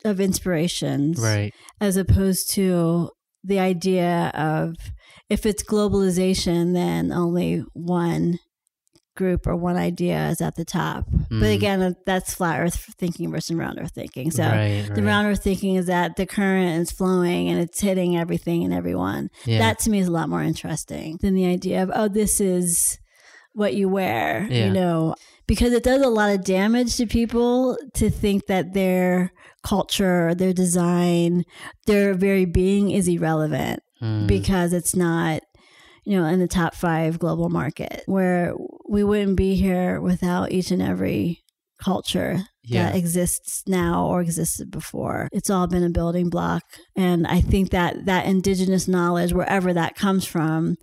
of inspirations Right. as opposed to the idea of if it's globalization then only one group or one idea is at the top but Mm. again that's flat earth thinking versus round earth thinking so right, the right. round earth thinking is that the current is flowing and it's hitting everything and everyone yeah. that to me is a lot more interesting than the idea of oh this is what you wear Yeah. you know because it does a lot of damage to people to think that their culture their design their very being is irrelevant Mm. because it's not you know in the top 5 global market where we wouldn't be here without each and every culture yeah. that exists now or existed before. It's all been a building block. And I think that that indigenous knowledge, wherever that comes from,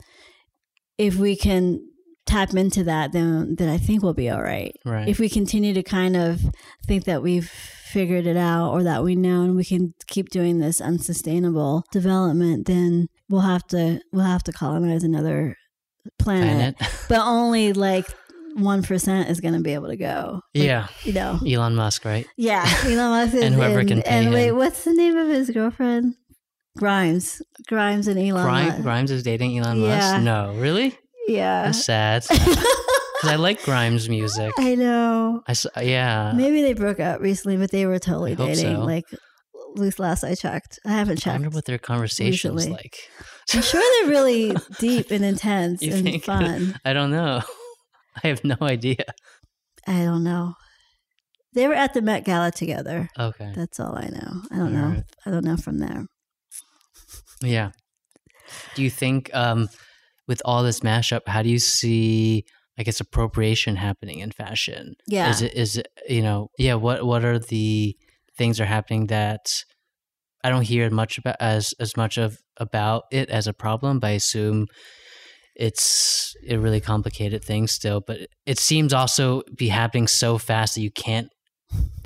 if we can tap into that, then, then I think we'll be all right. right. If we continue to kind of think that we've figured it out or that we know and we can keep doing this unsustainable development, then we'll have to we'll have to colonize another planet. Planet. But only like one percent is going to be able to go. Like, yeah. you know. Elon Musk, right? Yeah, Elon Musk is And whoever can pay And wait, what's the name of his girlfriend? Grimes, Grimes and Elon. Grimes, Musk. Grimes is dating Elon Yeah. Musk? No, really? Yeah, That's sad. Because I like Grimes music. I know. I s- yeah. Maybe they broke up recently, but they were totally I hope dating. so. Like, at least last I checked, I haven't checked. I checked. wonder what their conversations recently. like. I'm sure they're really deep and intense You and think? fun. I don't know. I have no idea. I don't know. They were at the Met Gala together. Okay. That's all I know. I don't know. Alright. I don't know from there. Yeah. Do you think um, with all this mashup, how do you see, I guess, appropriation happening in fashion? Yeah. Is it is it you know yeah? What what are the things are happening that I don't hear much about as as much of about it as a problem, but I assume it's a really complicated thing still. But it seems also be happening so fast that you can't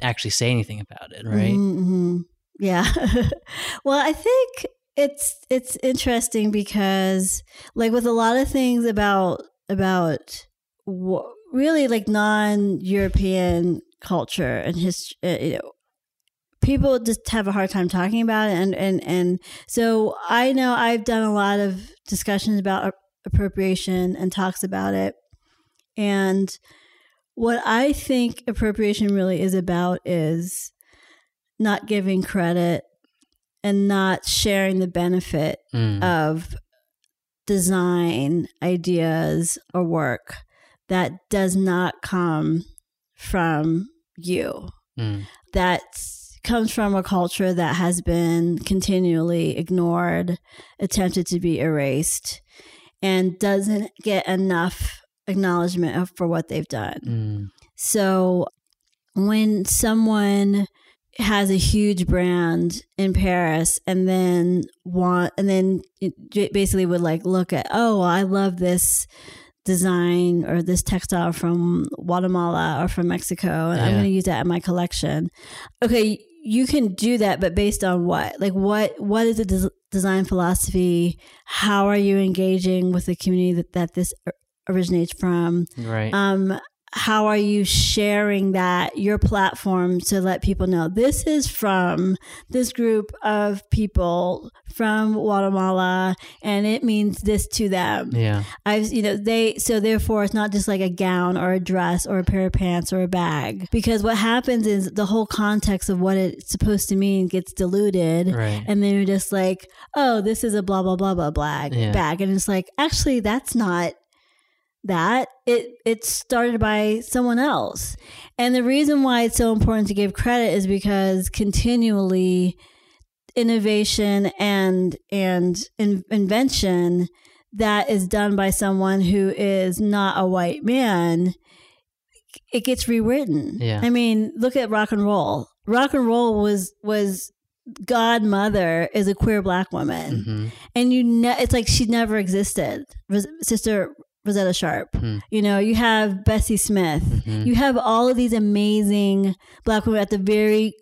actually say anything about it, right? Mhm, mhm. Yeah. well, I think it's it's interesting because like with a lot of things about about really like non-European culture and history, uh, you know, people just have a hard time talking about it and and and so I know I've done a lot of discussions about appropriation and talks about it. And what I think appropriation really is about is not giving credit and not sharing the benefit Mm. of design ideas or work that does not come from you Mm. that comes from a culture that has been continually ignored, attempted to be erased, and doesn't get enough acknowledgement for what they've done. Mm. So when someone has a huge brand in Paris and then want and then basically would like look at oh I love this design or this textile from Guatemala or from Mexico and I'm going to use that in my collection. Okay, you can do that but based on what? Like what what is the des- design philosophy? How are you engaging with the community that, that this or- originates from? Right. Um, how are you sharing that your platform to let people know this is from this group of people from Guatemala and it means this to them. Yeah. I've you know they so therefore it's not just like a gown or a dress or a pair of pants or a bag because what happens is the whole context of what it's supposed to mean gets diluted Right. and then you're just like oh this is a blah blah blah blah bag Yeah. bag and it's like actually that's not that it it started by someone else. And the reason why it's so important to give credit is because continually innovation and and in, invention that is done by someone who is not a white man it gets rewritten. Yeah. i mean look at rock and roll. Rock and roll was was godmother is a queer black woman. Hmm and you ne- it's like she never existed. Sister rosetta tharpe Hmm. you know you have bessie smith hmm you have all of these amazing black women at the very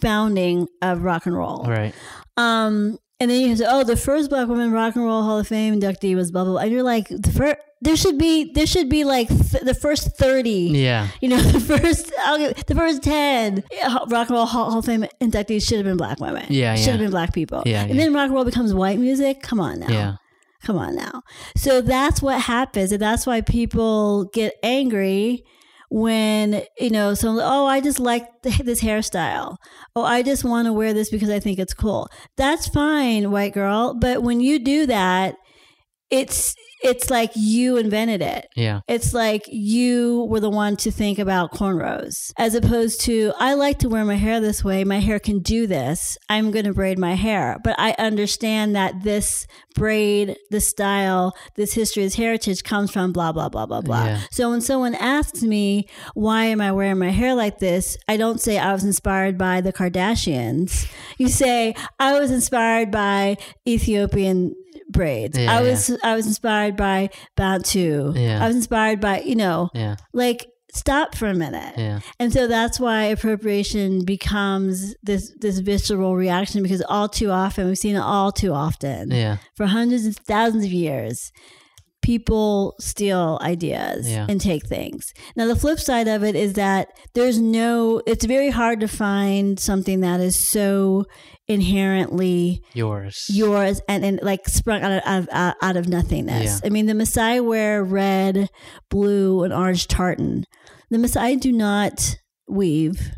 founding of rock and roll Right. um and then you say oh the first black woman rock and roll hall of fame inductee was blah blah, blah. and you're like the first there should be there should be like th- the first 30 Yeah. you know the first I'll give, the first 10 rock and roll hall, hall of fame inductees should have been black women Yeah, should yeah. have been black people Yeah, and yeah. then rock and roll becomes white music come on now Yeah. Come on now. So that's what happens. And that's why people get angry when, you know, so, oh, I just like this hairstyle. Oh, I just want to wear this because I think it's cool. That's fine, white girl. But when you do that, it's, it's like you invented it. Yeah. It's like you were the one to think about cornrows, as opposed to, I like to wear my hair this way. My hair can do this. I'm going to braid my hair. But I understand that this braid, this style, this history, this heritage comes from blah, blah, blah, blah, blah. Yeah. So when someone asks me, why am I wearing my hair like this? I don't say I was inspired by the Kardashians. You say, I was inspired by Ethiopian braids. Yeah, I was I was inspired by Bantu. Yeah. I was inspired by, you know, Yeah. like stop for a minute. Yeah. And so that's why appropriation becomes this this visceral reaction because all too often we've seen it all too often Yeah. for hundreds of thousands of years. People steal ideas Yeah. and take things. Now, the flip side of it is that there's no, it's very hard to find something that is so inherently Yours. yours and, and like sprung out of, out of, out of nothingness. Yeah. I mean, the Maasai wear red, blue, and orange tartan. The Maasai do not weave.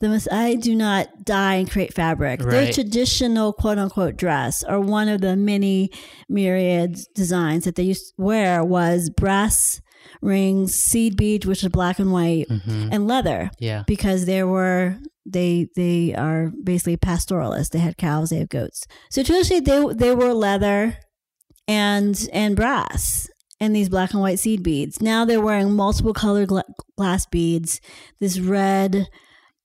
The Maasai do not dye and create fabric. Their traditional quote unquote dress, or one of the many myriad designs that they used to wear, was brass rings, seed beads, which is black and white, hmm and leather Yeah. because there were they they are basically pastoralists. They had cows, they have goats. So traditionally they they were leather and and brass and these black and white seed beads. Now they're wearing multiple colored gla- glass beads. This red,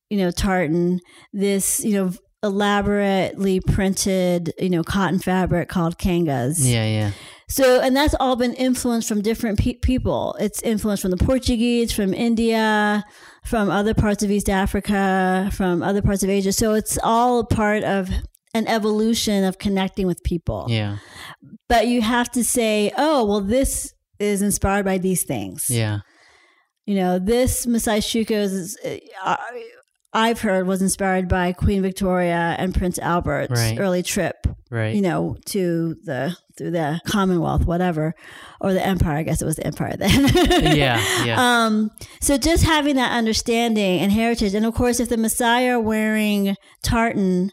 you know, tartan. This you know elaborately printed you know cotton fabric called kangas. Yeah. Yeah. So, and that's all been influenced from different pe- people. It's influenced from the Portuguese, from India, from other parts of East Africa, from other parts of Asia. So it's all part of an evolution of connecting with people. Yeah. But you have to say, oh, well, this is inspired by these things. Yeah. You know, this Maasai Shuka is, uh, I've heard was inspired by Queen Victoria and Prince Albert's Right. early trip Right. you know, to the through the Commonwealth, whatever, or the Empire. I guess it was the Empire then. Yeah, yeah. Um. So just having that understanding and heritage, and of course, if the Maasai are wearing tartan,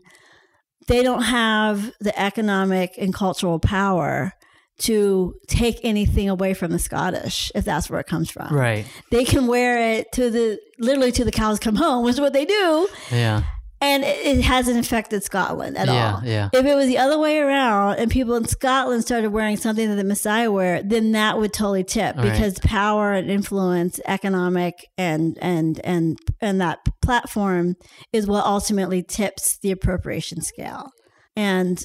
they don't have the economic and cultural power to take anything away from the Scottish, if that's where it comes from. right. They can wear it to the literally to the cows come home, which is what they do, Yeah. and it, it hasn't affected Scotland at yeah. all. Yeah. If it was the other way around and people in Scotland started wearing something that the Maasai wear, then that would totally tip Right. because power and influence, economic and and and and that platform is what ultimately tips the appropriation scale. And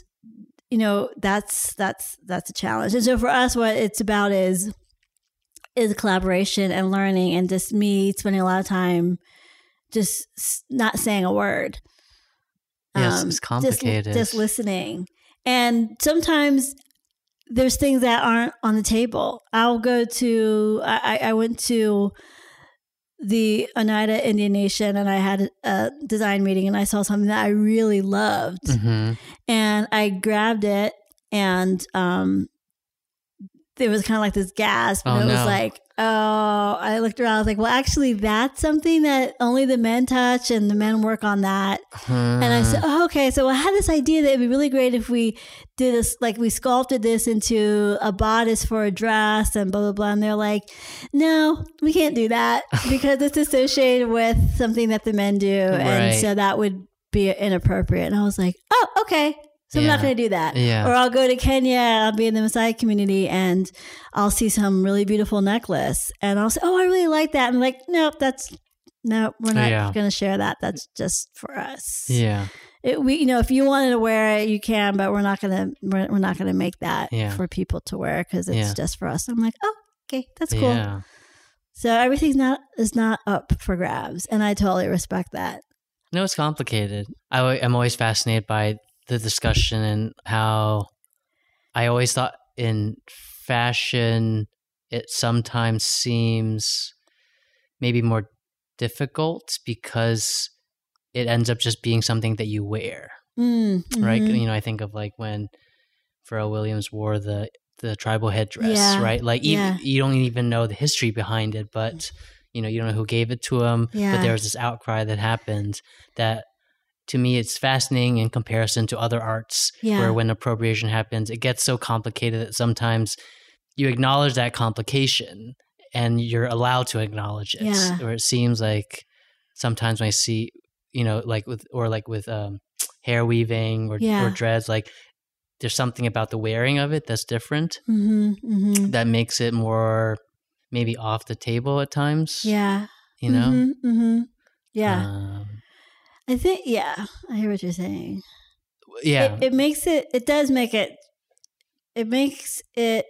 you know, that's that's that's a challenge. And so for us what it's about is is collaboration and learning and just me spending a lot of time just not saying a word. Yes, Um, it's just- complicated. Just, listening. And sometimes there's things that aren't on the table. I'll go to, I, I went to the Oneida Indian Nation and I had a design meeting and I saw something that I really loved hmm and I grabbed it and um there was kind of like this gasp and Oh, it was no. like oh I looked around I was like well actually that's something that only the men touch and the men work on that and I said, oh, okay. So I had this idea that it'd be really great if we did this, like we sculpted this into a bodice for a dress and blah, blah, blah. And they're like, no, we can't do that because it's associated with something that the men do. And so that would be inappropriate. And I was like, oh, okay. So I'm not going to do that. Yeah. Or I'll go to Kenya, I'll be in the Maasai community and I'll see some really beautiful necklace and I'll say, oh, I really like that. And I'm like, nope, that's, no, we're not Yeah. going to share that. That's just for us yeah. it, we you know if you wanted to wear it you can but we're not gonna we're, we're not gonna make that Yeah. for people to wear because it's Yeah. just for us i'm like oh okay that's cool Yeah. so everything's not is not up for grabs and i totally respect that No, it's complicated. I, I'm always fascinated by the discussion and how I always thought in fashion it sometimes seems maybe more difficult because it ends up just being something that you wear, mm, right? mhm. You know, I think of like when Pharrell Williams wore the the tribal headdress, Yeah, right? Like yeah. even, you don't even know the history behind it, but you know you don't know who gave it to him. Yeah. But there was this outcry that happened that to me it's fascinating in comparison to other arts Yeah. where when appropriation happens it gets so complicated that sometimes you acknowledge that complication and you're allowed to acknowledge it Yeah. or it seems like sometimes when i see you know like with or like with um hair weaving or, Yeah. or dreads like there's something about the wearing of it that's different Mhm, mhm. that makes it more maybe off the table at times yeah you know Mhm, mhm. yeah um, i think yeah i hear what you're saying. Yeah. It, it makes it it does make it it makes it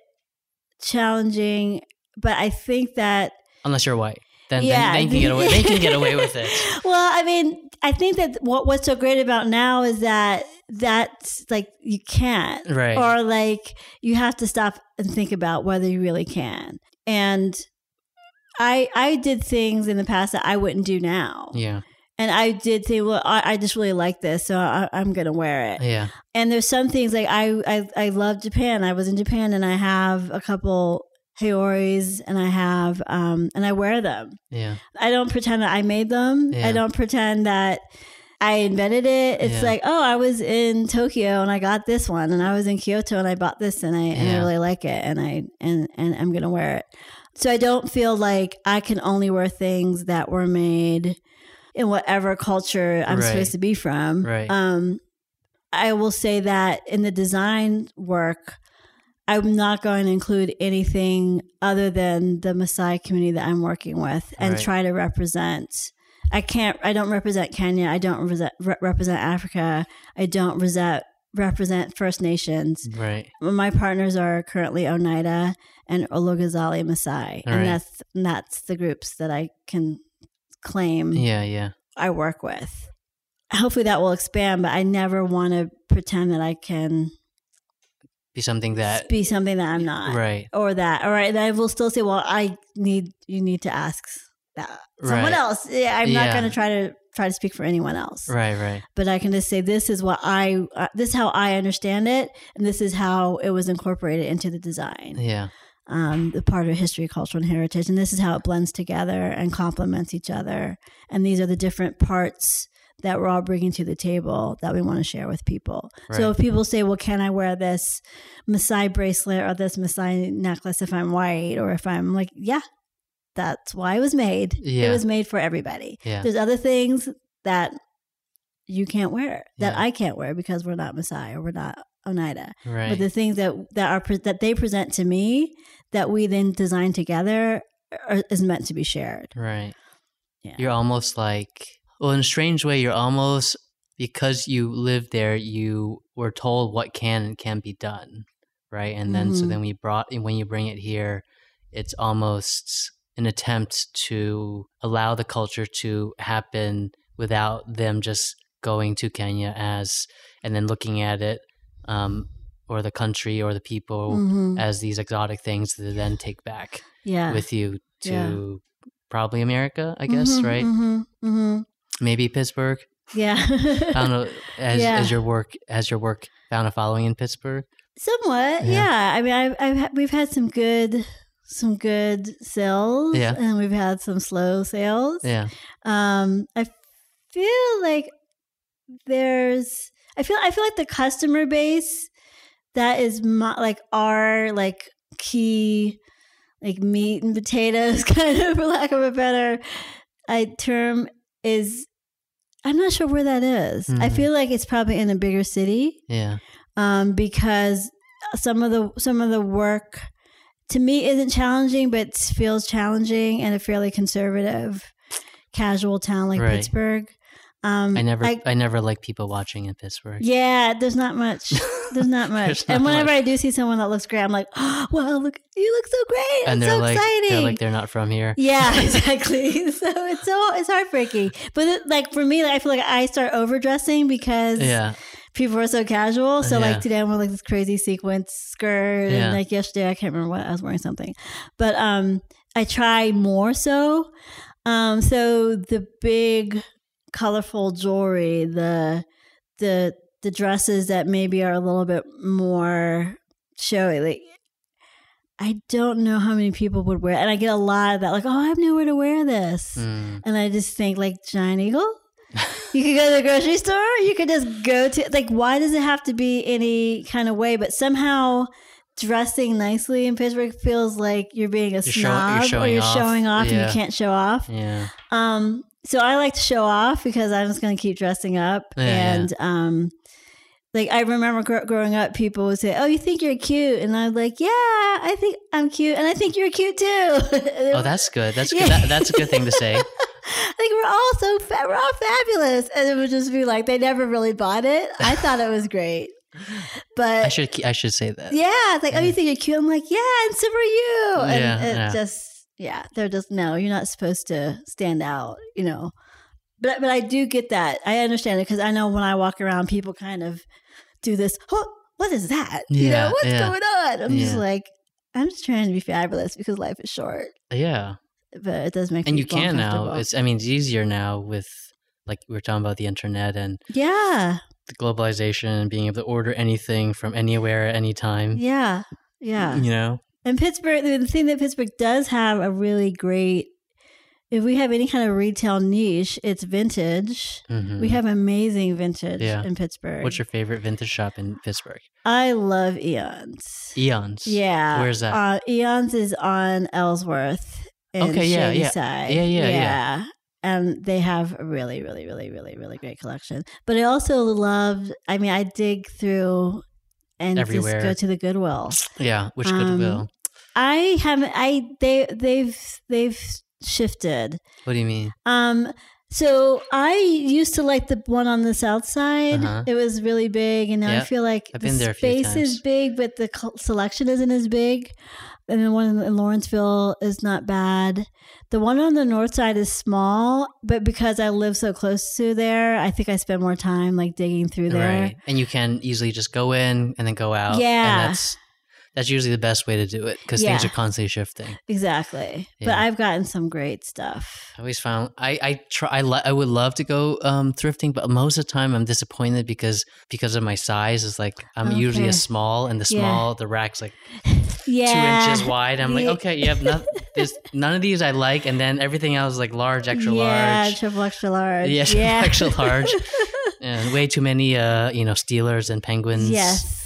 challenging but i think that unless you're white then, Yeah. then, then can get away they can get away with it. Well i mean i think that what what's so great about now is that that's like you can't. Right. Or like you have to stop and think about whether you really can. And i i did things in the past that i wouldn't do now. Yeah and i did think well i, I just really like this so I, i'm gonna wear it yeah and there's some things like I, I I love Japan. I was in Japan and I have a couple haoris and I have um and I wear them. yeah I don't pretend that I made them. Yeah. I don't pretend that I invented it. It's Yeah. like, oh, I was in Tokyo and I got this one, and I was in Kyoto and I bought this, and I and I really like it, and I and and I'm gonna wear it. So I don't feel like I can only wear things that were made in whatever culture I'm Right. supposed to be from. Right. Um, I will say that in the design work, I'm not going to include anything other than the Maasai community that I'm working with and Right. try to represent. I can't. I don't represent Kenya. I don't represent, re- represent Africa. I don't represent represent First Nations. right My partners are currently Oneida and Olorgesailie Maasai, Right. and that's and that's the groups that I can claim yeah yeah I work with. Hopefully that will expand, but I never want to pretend that I can be something that be something that I'm not. right Or that, All right. and I will still say, well, I need, you need to ask that someone Right. else. Yeah, I'm not Yeah. going to try to try to speak for anyone else, right right but I can just say this is what I, uh, this is how I understand it, and this is how it was incorporated into the design, yeah um, the part of history, culture, and heritage, and this is how it blends together and complements each other, and these are the different parts that we're all bringing to the table that we want to share with people. So if people say, "Well, can I wear this Maasai bracelet or this Maasai necklace if I'm white or if I'm like, yeah, that's why it was made. It was made for everybody. yeah There's other things that you can't wear that Yeah. I can't wear because we're not Maasai or we're not Oneida. right But the things that that are that they present to me that we then design together are, is meant to be shared. right Yeah. you're almost like well in a strange way you're almost because you live there you were told what can and can be done right and then so Mhm. then we brought when you bring it here it's almost an attempt to allow the culture to happen without them just going to Kenya as and then looking at it um, or the country or the people Mhm. as these exotic things to then take back Yeah. with you to probably America, I guess, Mhm, right? mhm, mhm. Maybe Pittsburgh. Yeah. I don't know. Has, Yeah. has your work has your work found a following in Pittsburgh? Somewhat, Yeah. yeah. I mean, I've, I've ha- we've had some good some good sales, Yeah. and we've had some slow sales. Yeah. Um, I feel like there's, I feel, I feel like the customer base that is my, like our like key, like meat and potatoes, kind of, for lack of a better I term, is. I'm not sure where that is. I Mhm. feel like it's probably in a bigger city Yeah. um, because some of the some of the work to me isn't challenging, but feels challenging in a fairly conservative, casual town like Right. Pittsburgh. Um, I never I, I- never like people watching in Pittsburgh. yeah, there's not much. There's not much. There's not and whenever much. I do see someone that looks great, I'm like, oh, wow, look, you look so great. and It's they're so like exciting. they're like they're not from here. Yeah, exactly. so it's so it's heartbreaking. But it, like for me, like, I feel like I start overdressing because Yeah. people are so casual. So Yeah. like today I'm wearing like this crazy sequence skirt, Yeah. and like yesterday I can't remember what I was wearing something, but um, I try more so. Um, so the big, colorful jewelry, the the the dresses that maybe are a little bit more showy, like. I don't know how many people would wear, it. and I get a lot of that. Like, oh, I have nowhere to wear this, Mm. and I just think like Giant Eagle. You could go to the grocery store. You could just go to like. Why does it have to be any kind of way? But somehow dressing nicely in Pittsburgh feels like you're being a You're show- you're snob or you're off. showing off and you can't show off. Yeah. Um, so I like to show off because I'm just going to keep dressing up. Yeah, yeah. and um, like I remember gr- growing up, people would say, "Oh, you think you're cute," and I'm like, "Yeah, I think I'm cute, and I think you're cute too." Oh, that's good. That's Yeah. good. That, that's a good thing to say. like we're all so fa- we're all fabulous, and it would just be like they never really bought it. I thought it was great, but I should I should say that. yeah, it's like, oh, you think you're cute? I'm like, yeah, and so are you. And Yeah, it yeah. just, yeah, they're just, no, you're not supposed to stand out, you know. But, but I do get that. I understand it because I know when I walk around, people kind of do this, oh, what is that? you Yeah, know, what's yeah. going on? I'm just like, I'm just trying to be fabulous because life is short. Uh, yeah. But it does make And you can now. It's I mean it's easier now with like we are talking about the internet and yeah, the globalization and being able to order anything from anywhere at any time. yeah, yeah. You know? And Pittsburgh, the thing that Pittsburgh does have a really great, if we have any kind of retail niche, it's vintage. Mhm. We have amazing vintage Yeah. in Pittsburgh. What's your favorite vintage shop in Pittsburgh? I love Eons. Eons. Yeah. Where's that? Uh, Eons is on Ellsworth. In Okay, yeah, yeah. Side. Yeah, yeah, yeah. And they have a really, really, really, really, really great collection. But I also love, I mean, I dig through and Everywhere. just go to the Goodwill. Yeah. Which Um, Goodwill? I haven't. I they they've they've shifted. What do you mean? Um. So I used to like the one on the south side. Uh-huh. It was really big, and now I feel like I've the space is big, but the selection isn't as big. And the one in Lawrenceville is not bad. The one on the north side is small, but because I live so close to there, I think I spend more time like digging through there. Right. And you can easily just go in and then go out. Yeah. And that's that's usually the best way to do it because things are constantly shifting. Exactly. But I've gotten some great stuff. I always found I I try I, lo- I would love to go um, thrifting, but most of the time I'm disappointed because because of my size. Is like I'm usually a small, and the Yeah. small the rack's like Yeah. two inches wide. I'm like, okay, you have there's none of these I like, and then everything else is like large, extra yeah, large. triple extra large. Yeah, triple extra large. and way too many uh you know Steelers and Penguins yes.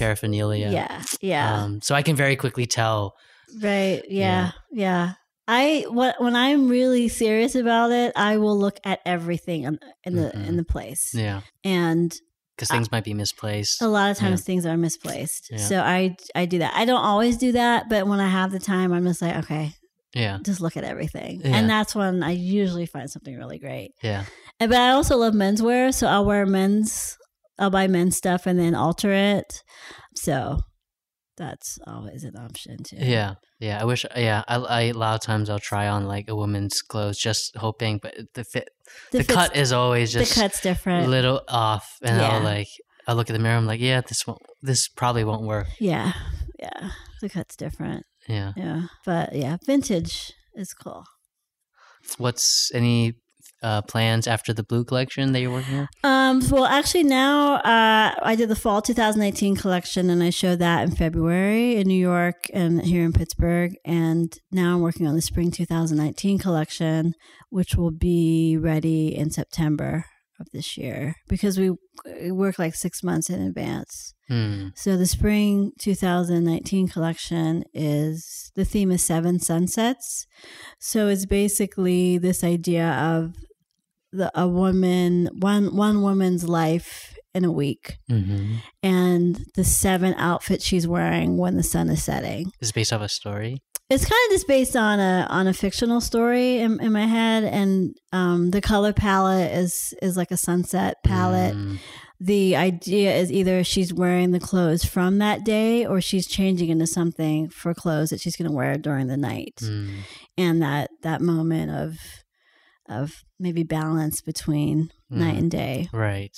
Paraphernalia. Yeah. Yeah. Um, so I can very quickly tell. right. Yeah. Yeah. I what when I'm really serious about it, I will look at everything in, in the Mhm. in the place, Yeah, and because things might be misplaced. a lot of times things are misplaced. Yeah. So I I do that. I don't always do that, but when I have the time, I'm just like, okay, Yeah, just look at everything, Yeah. and that's when I usually find something really great. yeah, And- But I also love menswear, so I'll wear men's. I'll buy men's stuff and then alter it. So that's always an option too. yeah, yeah. I wish. Yeah, I, I a lot of times I'll try on like a woman's clothes, just hoping, but the fit, the, fit's- cut is always just the cut's a different. little off, and I'll like I look at the mirror. I'm like, yeah, this won't. This probably won't work. yeah, yeah. The cut's different. Yeah. Yeah, but yeah, vintage is cool. what's any uh, plans after the blue collection that you're working on? Um, well, actually, now uh, I did the fall 2018 collection, and I showed that in February in New York and here in Pittsburgh. And now I'm working on the spring 2019 collection, which will be ready in September of this year because we, we work like six months in advance. Hmm. So the spring 2019 collection is the theme is seven sunsets. So it's basically this idea of the a woman one one woman's life in a week hmm and the seven outfits she's wearing when the sun is setting. Is based off a story. It's kind of just based on a on a fictional story in, in my head, and um, the color palette is is like a sunset palette Mm, the idea is either she's wearing the clothes from that day or she's changing into something for clothes that she's going to wear during the night mm. and that that moment of of maybe balance between night Mm. and day Right.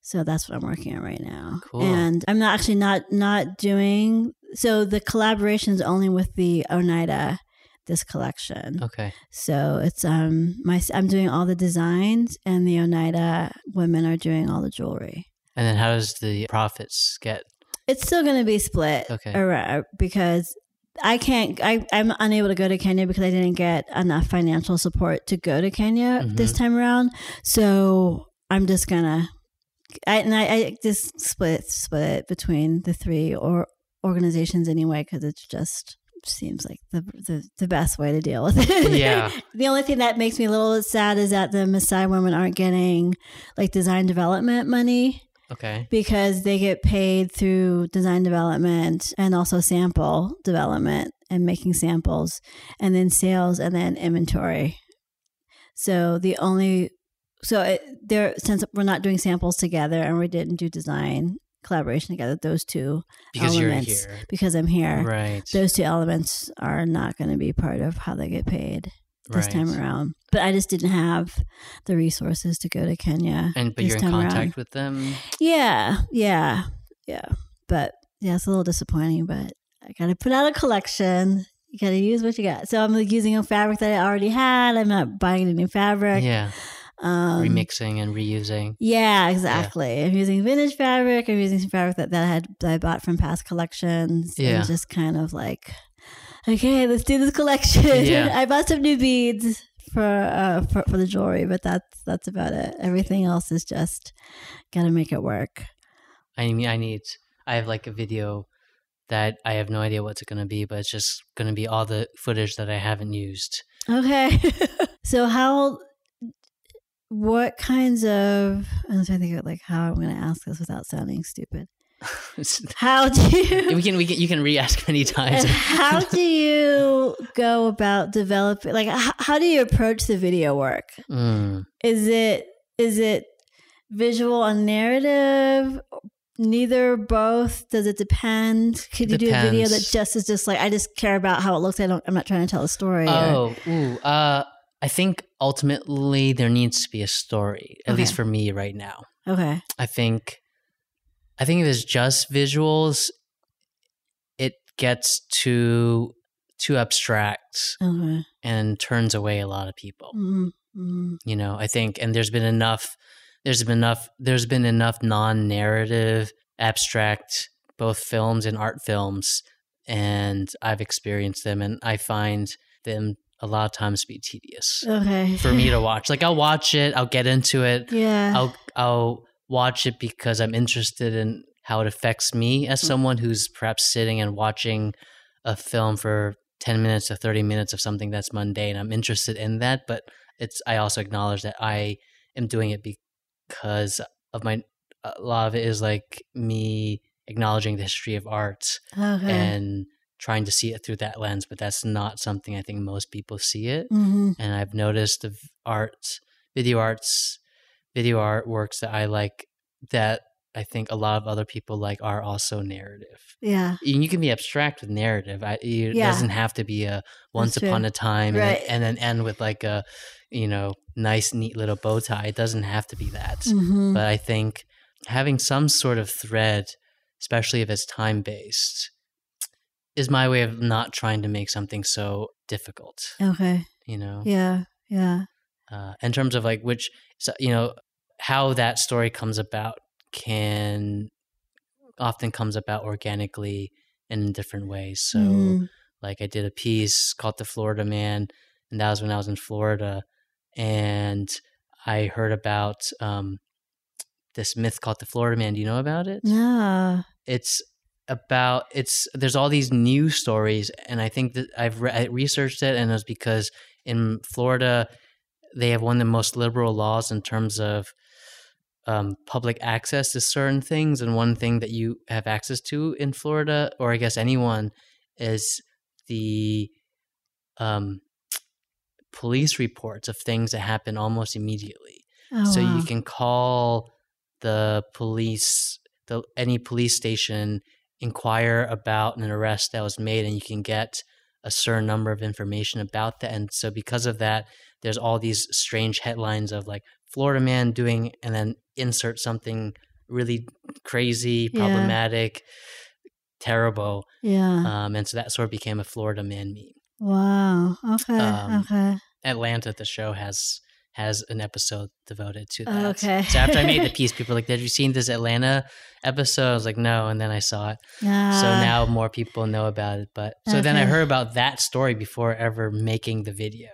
so that's what i'm working on right now Cool. and i'm not actually not not doing so the collaboration is only with the oneida this collection Okay. so it's um my i'm doing all the designs and the oneida women are doing all the jewelry And then how does the profits get? It's still going to be split Okay. ar- because I can't. I, I'm unable to go to Kenya because I didn't get enough financial support to go to Kenya Mhm. this time around. So I'm just gonna. I and I, I just split split it between the three or organizations anyway because it's just seems like the, the the best way to deal with it. Yeah. the only thing that makes me a little sad is that the Maasai women aren't getting like design development money Okay. because they get paid through design development and also sample development and making samples and then sales and then inventory so the only so it, there since we're not doing samples together and we didn't do design collaboration together those two Because elements you're here. because i'm here Right. those two elements are not going to be part of how they get paid this right. time around but i just didn't have the resources to go to kenya And but you're in time around. contact with them. Yeah, yeah, yeah. But yeah, it's a little disappointing, but I got to put out a collection. You got to use what you got. So I'm like using a fabric that I already had. I'm not buying any new fabric. Yeah. Um, Remixing and reusing. Yeah, exactly. I'm using vintage fabric. I'm using some fabric that, that I had that I bought from past collections. Yeah. And just kind of like, okay, let's do this collection. Yeah. I bought some new beads for, uh, for for the jewelry, but that's that's about it. Everything else is just gotta make it work. I mean, I need. I have like a video that I have no idea what's going to be, but it's just going to be all the footage that I haven't used. Okay. so how what kinds of I'm trying to think of like how I'm gonna ask this without sounding stupid. How do you we can we can you can re-ask many times. how do you go about developing like how, how do you approach the video work? Mm. Is it is it visual and narrative? Neither, both. Does it depend? Could you do a video that just is just like I just care about how it looks? I don't. I'm not trying to tell a story. or- Oh, ooh, uh, I think ultimately there needs to be a story, at Okay. least for me right now. okay. I think, I think if it's just visuals, it gets too too abstract Okay. and turns away a lot of people. mm mm You know, I think, and there's been enough, there's been enough, there's been enough non-narrative, abstract, both films and art films, and I've experienced them, and I find them a lot of times to be tedious Okay. for me to watch. Like I'll watch it, I'll get into it, Yeah. I'll I'll watch it because I'm interested in how it affects me as Mm. someone who's perhaps sitting and watching a film for 10 minutes to 30 minutes of something that's mundane. I'm interested in that, but it's I also acknowledge that I am doing it because of my a lot of it is like me acknowledging the history of art okay. and trying to see it through that lens, but that's not something I think most people see it hmm and I've noticed the v- art, video arts, video artworks that I like that I think a lot of other people like are also narrative. Yeah. And you can be abstract with narrative. I, it Yeah. doesn't have to be a once upon a time and, Right. then, and then end with like a you know nice neat little bow tie. It doesn't have to be that. hmm But I think having some sort of thread, especially if it's time based, is my way of not trying to make something so difficult. Okay. You know. Yeah. Yeah. Uh, in terms of like which, you know, how that story comes about can often comes about organically in different ways. So, Mhm. like I did a piece called The Florida Man, and that was when I was in Florida, and I heard about um, this myth called the Florida Man. Do you know about it? Yeah. It's about it's there's all these news stories, and I think that I've re- I researched it, and it was because in Florida they have one of the most liberal laws in terms of um, public access to certain things, and one thing that you have access to in Florida, or I guess anyone, is the um, police reports of things that happen almost immediately. Oh, so wow. you can call the police, the any police station, inquire about an arrest that was made, and you can get a certain number of information about that. And so because of that, there's all these strange headlines of like Florida man doing, and then insert something really crazy, Yeah. problematic, terrible. Yeah. Um, and so that sort of became a Florida man meme. wow. Okay. um, okay. Atlanta, the show has has an episode devoted to that. Okay. So after I made the piece, people were like, "Have you seen this Atlanta episode?" I was like, "No," and then I saw it. Yeah. so now more people know about it. But so then I heard about that story before ever making the video,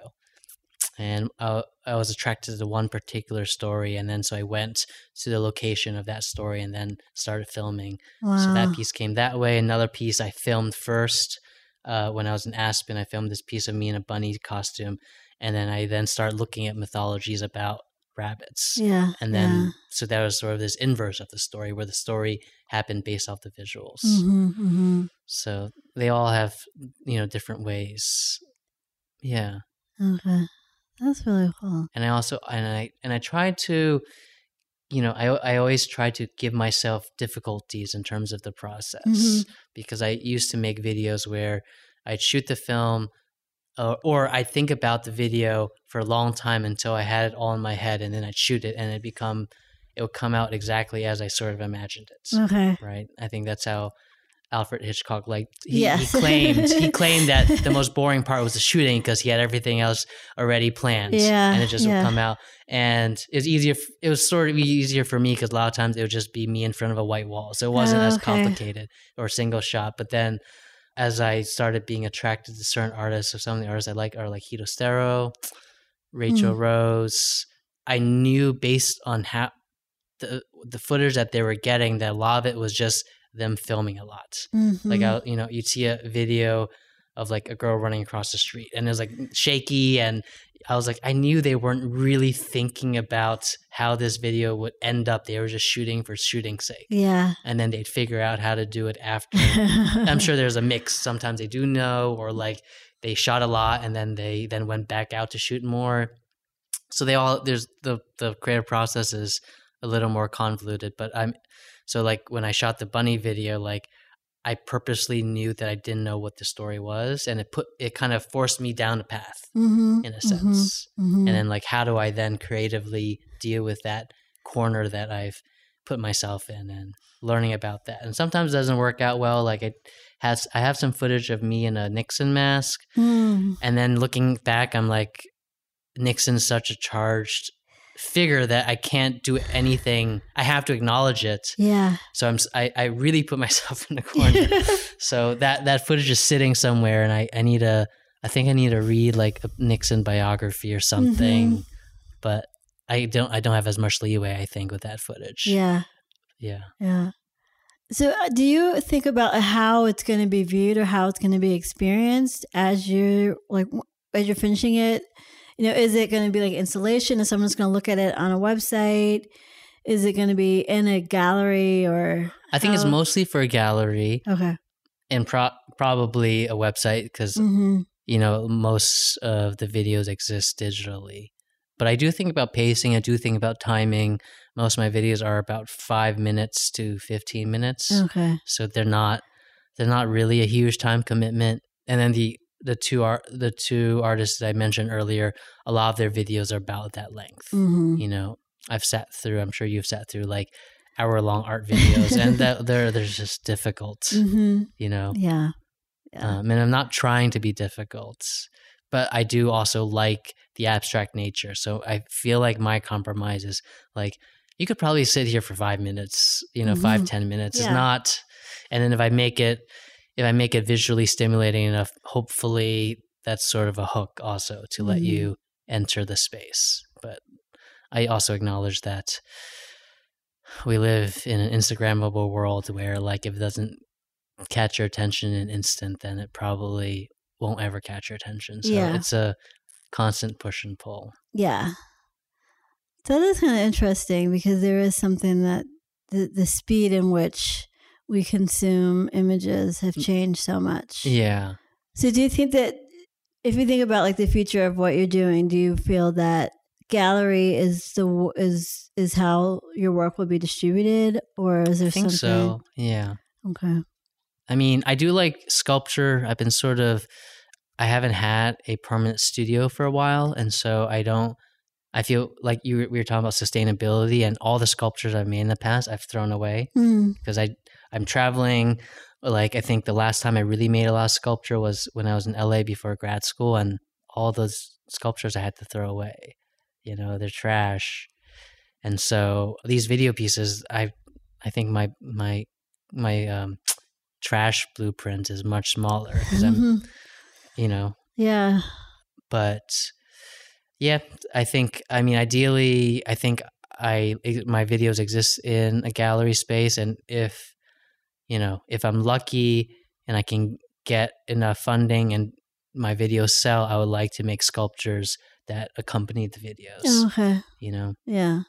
and I, I was attracted to one particular story, and then so I went to the location of that story, and then started filming. Wow. So that piece came that way. Another piece I filmed first uh, when I was in Aspen. I filmed this piece of me in a bunny costume, and then I then started looking at mythologies about rabbits. Yeah. And then, so that was sort of this inverse of the story, where the story happened based off the visuals. hmm hmm So they all have, you know, different ways. Yeah, Okay. That's really cool. and I also and I and I try to, you know, I I always try to give myself difficulties in terms of the process Mhm. because I used to make videos where I'd shoot the film. Uh, or I'd think about the video for a long time until I had it all in my head, and then I'd shoot it, and it become, it would come out exactly as I sort of imagined it. Okay. right? I think that's how Alfred Hitchcock Like He, Yes. he claimed he claimed that the most boring part was the shooting because he had everything else already planned. Yeah, and it just yeah. would come out. And it's easier. It was sort of easier for me because a lot of times it would just be me in front of a white wall, so it wasn't Oh, as okay. complicated or single shot. But then. As I started being attracted to certain artists, so some of the artists I like are like Hito Steyerl, Rachel Mm. Rose. I knew based on how the the footage that they were getting that a lot of it was just them filming a lot. Like Mhm. I, you know, you'd see a video of like a girl running across the street, and it was like shaky, and I was like, I knew they weren't really thinking about how this video would end up. They were just shooting for shooting's sake, yeah. and then they'd figure out how to do it after. I'm sure there's a mix. Sometimes they do know, or like they shot a lot and then they then went back out to shoot more. So they all there's the the creative process is a little more convoluted. But I'm so like when I shot the bunny video, like I purposely knew that I didn't know what the story was, and it put it kind of forced me down a path hmm in a sense. hmm And then like how do I then creatively deal with that corner that I've put myself in and learning about that. And sometimes it doesn't work out well. Like it has I have some footage of me in a Nixon mask mm. and then looking back I'm like Nixon's such a charged figure that I can't do anything. I have to acknowledge it. Yeah. So I'm I really put myself in the corner. so that that footage is sitting somewhere and I I need to I think I need to read like a Nixon biography or something. But I don't I don't have as much leeway I think with that footage. yeah. Yeah. Yeah. So, uh, do you think about how it's going to be viewed or how it's going to be experienced as you're like as you're finishing it? You know, is it going to be like installation? Is someone's going to look at it on a website? Is it going to be in a gallery or? I think it's mostly for a gallery Okay. and pro- probably a website because hmm you know most of the videos exist digitally. But I do think about pacing. I do think about timing. Most of my videos are about five minutes to fifteen minutes. Okay. so they're not they're not really a huge time commitment and then the the two art the two artists that i mentioned earlier a lot of their videos are about that length hmm you know i've sat through i'm sure you've sat through like hour long art videos and that they're they're just difficult hmm you know Yeah. Yeah. um, and i'm not trying to be difficult but I do also like the abstract nature. So I feel like my compromise is like you could probably sit here for five minutes, you know, five Mhm. ten minutes. It's Yeah. not, and then if I make it, if I make it visually stimulating enough, hopefully that's sort of a hook also to let Mhm. you enter the space. But I also acknowledge that we live in an Instagrammable world where, like, if it doesn't catch your attention in an instant, then it probably won't ever catch your attention. So Yeah. it's a constant push and pull. Yeah. That is kind of interesting because there is something that the, the speed in which we consume images have changed so much. Yeah. So do you think that if you think about like the future of what you're doing, do you feel that gallery is the is is how your work will be distributed or is there I think something so. Yeah. Okay. I mean, I do like sculpture. I've been sort of, I haven't had a permanent studio for a while. And so I don't, I feel like you were- we were talking about sustainability and all the sculptures I've made in the past, I've thrown away Hmm. because I, I'm traveling. Like, I think the last time I really made a lot of sculpture was when I was in LA before grad school, and all those sculptures I had to throw away. You know, they're trash. And so these video pieces, I, I think my, my, my, um, trash blueprint is much smaller because I'm, you know, Yeah. but yeah, I think, I mean, ideally, I think I, my videos exist in a gallery space. And if, you know, if I'm lucky and I can get enough funding and my videos sell, I would like to make sculptures that accompany the videos, okay. you know, Yeah.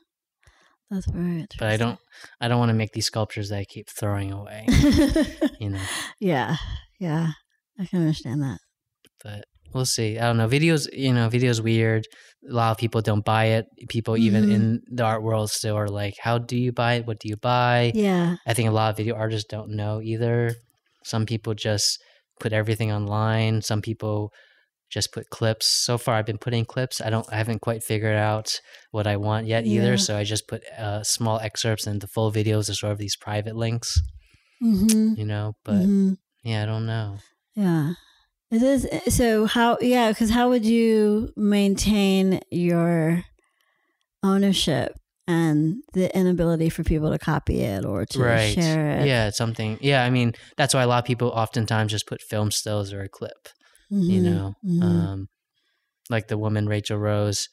That's very interesting. but I don't, I don't want to make these sculptures that I keep throwing away, you know. yeah. Yeah. I can understand that. but we'll see. I don't know. Videos, you know, videos weird. A lot of people don't buy it. People even Mhm. in the art world still are like, "How do you buy it? What do you buy?" Yeah. I think a lot of video artists don't know either. Some people just put everything online. Some people just put clips. So far, I've been putting clips. I don't. I haven't quite figured out what I want yet either. So I just put uh, small excerpts, and the full videos are sort of these private links. Mm-hmm. You know, but hmm yeah, I don't know. Yeah. It is. So, how, yeah, because how would you maintain your ownership and the inability for people to copy it or to right. share it? Yeah, it's something. Yeah, I mean, that's why a lot of people oftentimes just put film stills or a clip. You Mhm. know, Mhm. um, like the woman Rachel Rose,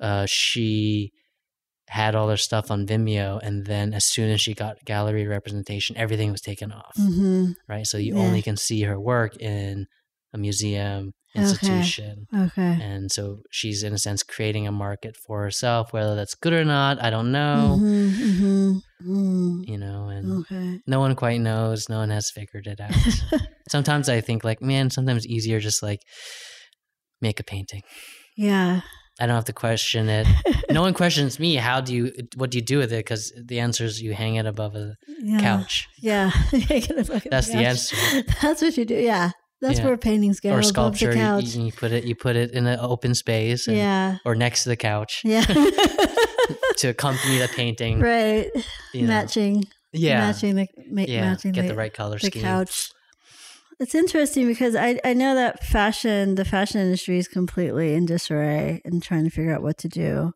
uh, she had all her stuff on Vimeo, and then as soon as she got gallery representation, everything was taken off. Mhm. Right, so you Yeah. only can see her work in a museum institution. Okay. And so she's in a sense creating a market for herself. Whether that's good or not, I don't know. Mhm, mhm, mhm. You know, and Okay. no one quite knows. No one has figured it out. sometimes I think like, man, sometimes easier just like make a painting. yeah. I don't have to question it. no one questions me. How do you? What do you do with it? Because the answer is you hang it above a yeah. couch Yeah. That's the answer. That's what you do. Yeah. That's Yeah. where paintings go. or sculpture. You, you put it. You put it in an open space. And, yeah. Or next to the couch Yeah. to accompany the painting. right. you know. Matching. Yeah. Matching the ma- yeah. matching Get the, the right color the scheme. couch. It's interesting because I, I know that fashion, the fashion industry is completely in disarray and trying to figure out what to do,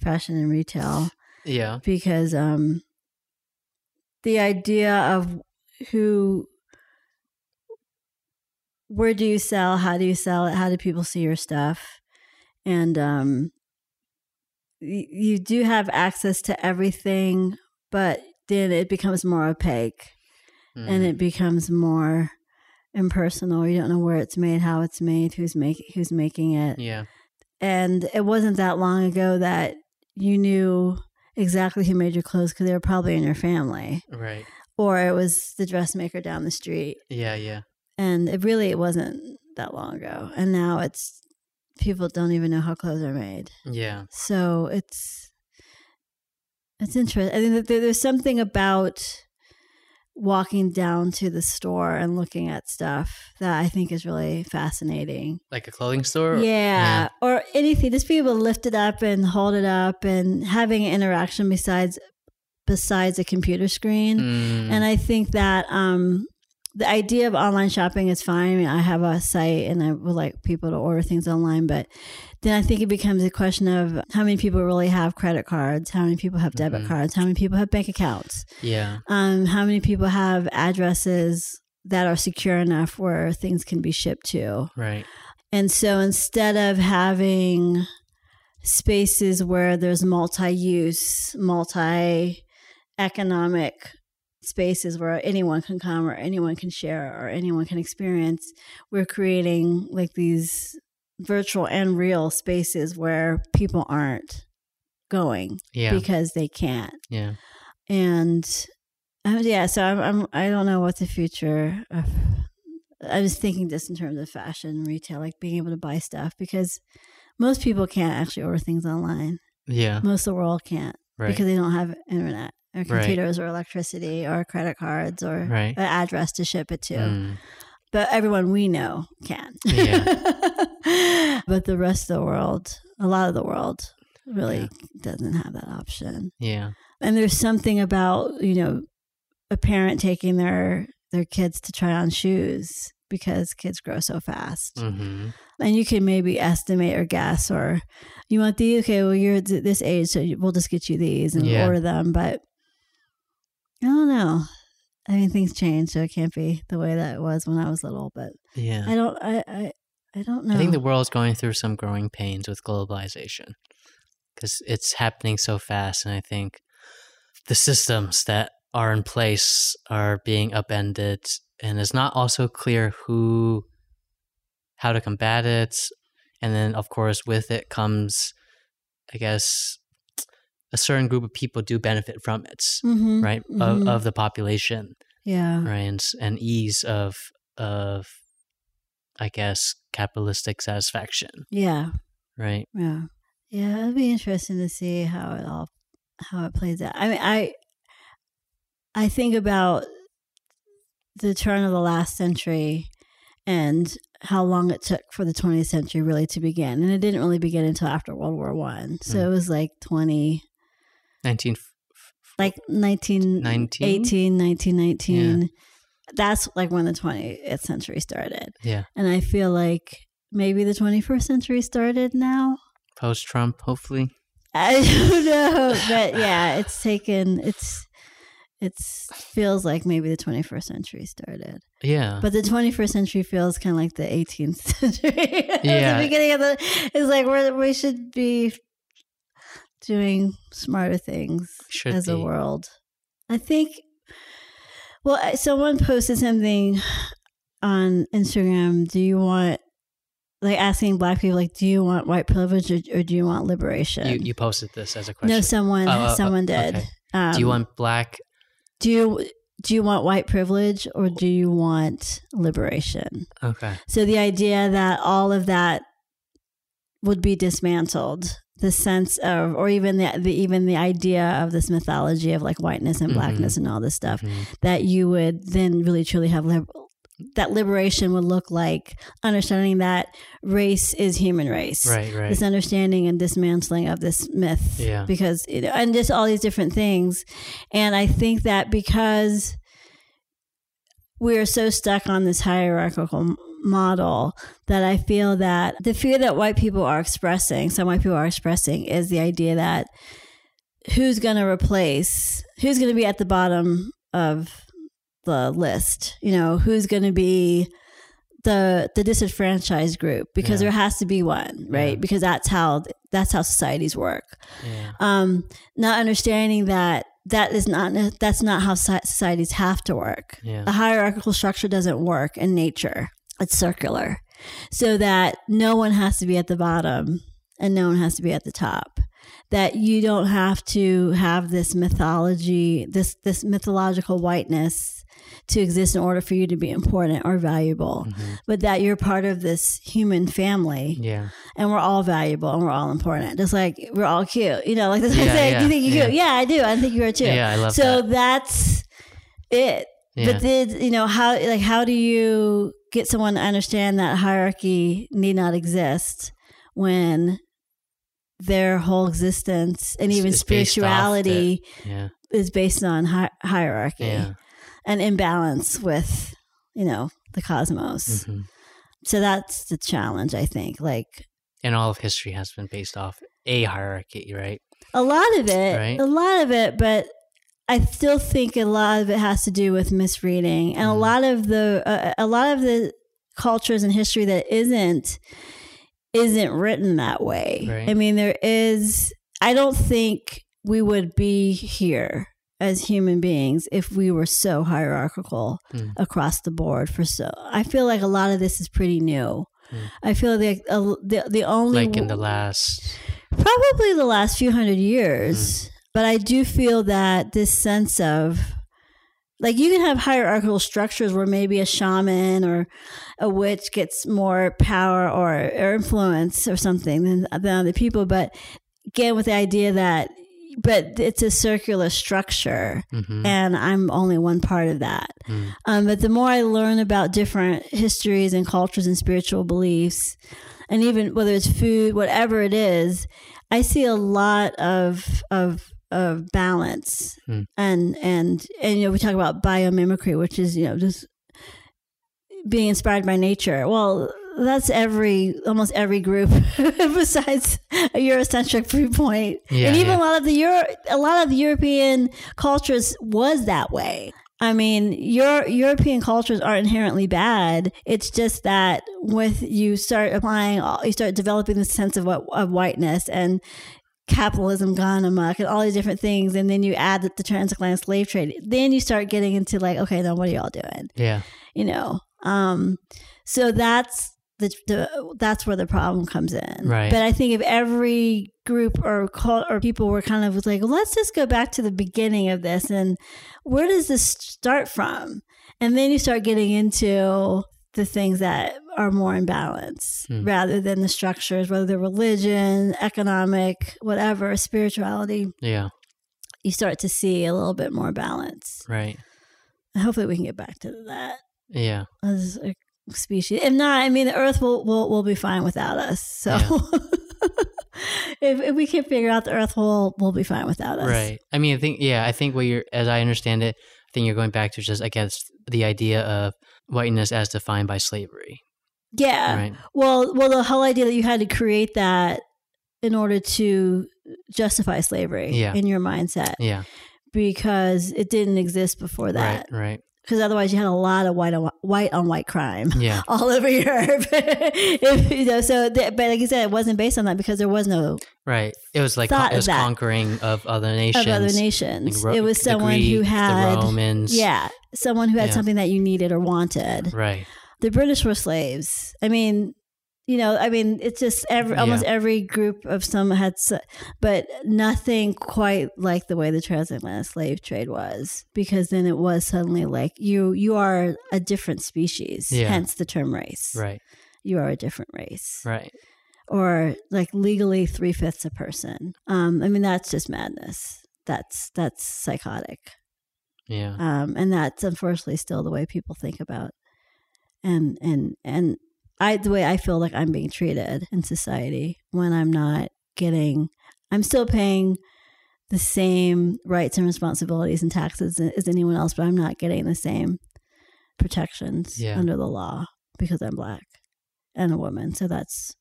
fashion and retail, Yeah. because um, the idea of who, where do you sell, how do you sell it, how do people see your stuff, and um, y- you do have access to everything, but then it becomes more opaque and Mhm. it becomes more impersonal. You don't know where it's made, how it's made, who's make who's making it. yeah. And it wasn't that long ago that you knew exactly who made your clothes because they were probably in your family, Right. or it was the dressmaker down the street. Yeah. Yeah. And it really it wasn't that long ago. And now it's people don't even know how clothes are made. Yeah. So it's it's interesting. I think that there's something about walking down to the store and looking at stuff that I think is really fascinating. Like a clothing store. Yeah, or anything. Just being able to lift it up and hold it up and having an interaction besides besides a computer screen. Mm, And I think that um, the idea of online shopping is fine. I mean, I have a site and I would like people to order things online, but then I think it becomes a question of how many people really have credit cards, how many people have debit Mhm. cards, how many people have bank accounts, Yeah. um, how many people have addresses that are secure enough where things can be shipped to. Right. And so instead of having spaces where there's multi use, multi economic spaces where anyone can come or anyone can share or anyone can experience, we're creating like these virtual and real spaces where people aren't going Yeah. because they can't. yeah. And um, yeah, so I'm, I'm I don't know what the future of I was thinking this in terms of fashion retail, like being able to buy stuff because most people can't actually order things online. Yeah. Most of the world can't Right. because they don't have internet or Right. computers or electricity or credit cards or Right. an address to ship it to. Mm. But everyone we know can. but the rest of the world, a lot of the world, really Yeah. doesn't have that option Yeah. and there's something about you know a parent taking their their kids to try on shoes because kids grow so fast Mm-hmm. and you can maybe estimate or guess or you want these okay well you're this age so we'll just get you these and Yeah. order them but i don't know i mean things change so it can't be the way that it was when i was little but Yeah. i don't i i, I don't know I think the world's going through some growing pains with globalization because it's happening so fast. And I think the systems that are in place are being upended. And it's not also clear who, how to combat it. And then, of course, with it comes, I guess, a certain group of people do benefit from it, Mhm, right? mhm. Of, of the population yeah right and, and ease of of i guess capitalistic satisfaction yeah right Yeah. Yeah, it'll be interesting to see how it all how it plays out. I mean, I I think about the turn of the last century and how long it took for the 20th century really to begin. And it didn't really begin until after World War 1. So Mm. it was like 20 19 like 1918, 1919. That's like when the 20th century started. yeah And I feel like maybe the 21st century started now. post trump hopefully I don't know, but yeah, it's taken. It's it's feels like maybe the 21st century started, yeah but the 21st century feels kind of like the 18th century. Yeah. the beginning of the it's like we we should be doing smarter things Should as a world. I think. Well, someone posted something on Instagram. Do you want like asking black people like, do you want white privilege or, or do you want liberation? you you posted this as a question No, someone Oh, oh, oh, someone did. okay. Um, do you want black do you do you want white privilege or do you want liberation? okay So the idea that all of that would be dismantled, the sense of, or even the, the even the idea of this mythology of like whiteness and Mhm. blackness and all this stuff, Mhm. that you would then really truly have lib- that liberation would look like understanding that race is human race right right this understanding and dismantling of this myth Yeah. because you know, and just all these different things and i think that because we're so stuck on this hierarchical model that i feel that the fear that white people are expressing some white people are expressing is the idea that who's going to replace who's going to be at the bottom of the list? You know who's going to be the the disenfranchised group? Because Yeah. there has to be one right? Yeah. because that's how that's how societies work. Yeah. Um not understanding that that is not that's not how societies have to work. Yeah. A hierarchical structure doesn't work in nature it's circular. So that no one has to be at the bottom and no one has to be at the top. That you don't have to have this mythology this this mythological whiteness to exist in order for you to be important or valuable Mhm. but that you're part of this human family. Yeah. And we're all valuable and we're all important. Just like we're all cute you know like this Yeah, I say, yeah, you think you're yeah. cute yeah i do. I think you are too. Yeah i love so that. that's it yeah but did you know how like how do you get someone to understand that hierarchy need not exist when their whole existence and even based off spirituality yeah is based on hi- hierarchy yeah and imbalance with you know, the cosmos. hmm So that's the challenge, I think. Like And all of history has been based off a hierarchy, right? a lot of it, Right. a lot of it, but I still think a lot of it has to do with misreading, and a Mhm. lot of the uh, a lot of the cultures and history that isn't isn't written that way. Right. I mean, there is. I don't think we would be here as human beings if we were so hierarchical Mm. across the board. For so, I feel like a lot of this is pretty new. Mm. I feel like uh, the the only Like in the last, probably the last few hundred Mm. But I do feel that this sense of like you can have hierarchical structures where maybe a shaman or a witch gets more power or, or influence or something than, than other people. But again, with the idea that, but it's a circular structure hmm and I'm only one part of that. Mm. Um, but the more I learn about different histories and cultures and spiritual beliefs, and even whether it's food, whatever it is, I see a lot of of of balance Hmm. and and and you know we talk about biomimicry, which is you know just being inspired by nature. Well, that's every almost every group besides a Eurocentric viewpoint, Yeah, and even yeah. a lot of the Euro, a lot of European cultures was that way. I mean, your European cultures are inherently bad. It's just that with you start applying, all, you start developing this sense of what of whiteness and capitalism gone amok and all these different things, and then you add the, the transatlantic slave trade. Then you start getting into like, okay, then what are y'all doing? yeah, You know, um, so that's the, the that's where the problem comes in. Right. But I think if every group or cult or people were kind of like, let's just go back to the beginning of this and where does this start from? And then you start getting into the things that are more in balance Hmm. rather than the structures, whether they're religion, economic, whatever, spirituality. yeah, You start to see a little bit more balance. right, And hopefully, we can get back to that yeah, as a species. If not, I mean, the Earth will will, will be fine without us. So. if, if we can figure out the Earth will will be fine without us. right. I mean, I think, yeah, I think what you're, as I understand it, I think you're going back to just, I guess, the idea of whiteness as defined by slavery, Yeah. right? Well, well, the whole idea that you had to create that in order to justify slavery Yeah. in your mindset Yeah, because it didn't exist before that. right, right. Because otherwise, you had a lot of white on white on white crime. Yeah, All over Europe, If, you know. So, th- but like you said, it wasn't based on that because there was no right. It was like Thought it was conquering of other nations. of other nations. Like Ro- it was someone who had, the Romans. yeah, someone who had Yeah. something that you needed or wanted. right. the British were slaves. I mean, you know, I mean, it's just every almost every group of some had, but nothing quite like the way the transatlantic slave trade was, because then it was suddenly like you you are a different species. Yeah. Hence the term race. Right, You are a different race, right. or like legally three fifths a person. Um, I mean, that's just madness. That's that's psychotic. Yeah, um, and that's unfortunately still the way people think about and and and I the way I feel like I'm being treated in society when I'm not getting I'm still paying the same rights and responsibilities and taxes as anyone else, but I'm not getting the same protections Yeah. under the law because I'm black and a woman. So that's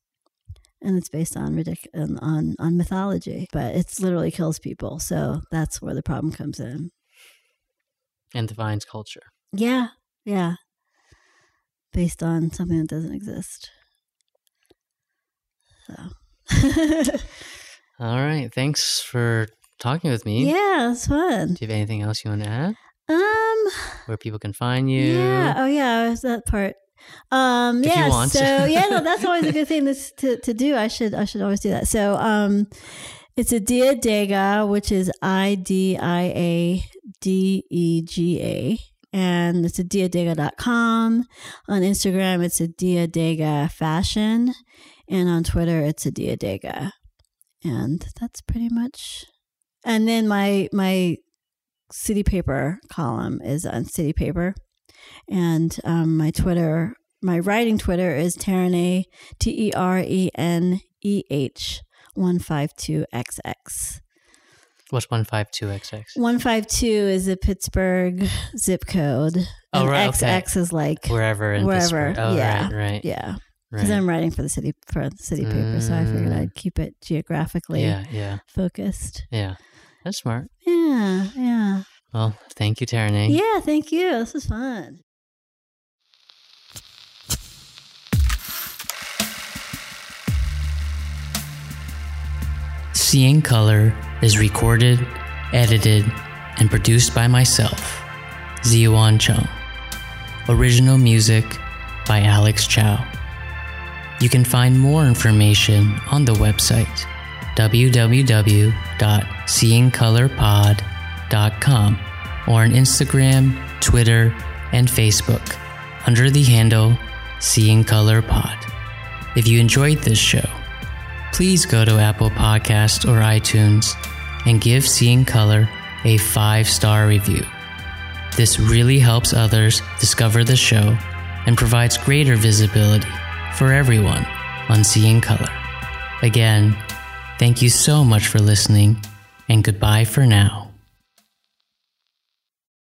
and it's based on ridic- on, on mythology, but it's literally kills people. So that's where the problem comes in. and defines culture. Yeah, yeah. Based on something that doesn't exist. So. All right. Thanks for talking with me. yeah, it's fun. Do you have anything else you want to add? Um. Where people can find you? Yeah. Oh, yeah. That part. Um. If you yeah. want. So yeah, no, that's always a good thing to, to to do. I should I should always do that. So um, it's Idiadega, which is I D I A D E G A. And it's idiadega.com. On Instagram, it's idiadega fashion. And on Twitter, it's idiadega. And that's pretty much. And then my my city paper column is on city paper. And um, my Twitter, my writing Twitter is Tereneh, T E R E N E H 152XX. What's 152XX? 152 is a Pittsburgh zip code. Oh, and right, XX okay. is like Wherever in Wherever, Pittsburgh. Oh, yeah, right, right. yeah. Because right. I'm writing for the city for the city paper, so I figured Mm. I'd keep it geographically Yeah, yeah, focused. yeah. That's smart. Yeah, yeah, Well, thank you, Tereneh. yeah. Thank you. This is fun. Seeing Color is recorded, edited, and produced by myself, Ziwan Chung. Original music by Alex Chow. You can find more information on the website www.seeingcolorpod.com or on Instagram, Twitter, and Facebook under the handle Seeing Color Pod. If you enjoyed this show, please go to Apple Podcasts or iTunes and give Seeing Color a five star review. This really helps others discover the show and provides greater visibility for everyone on Seeing Color. Again, thank you so much for listening, and goodbye for now.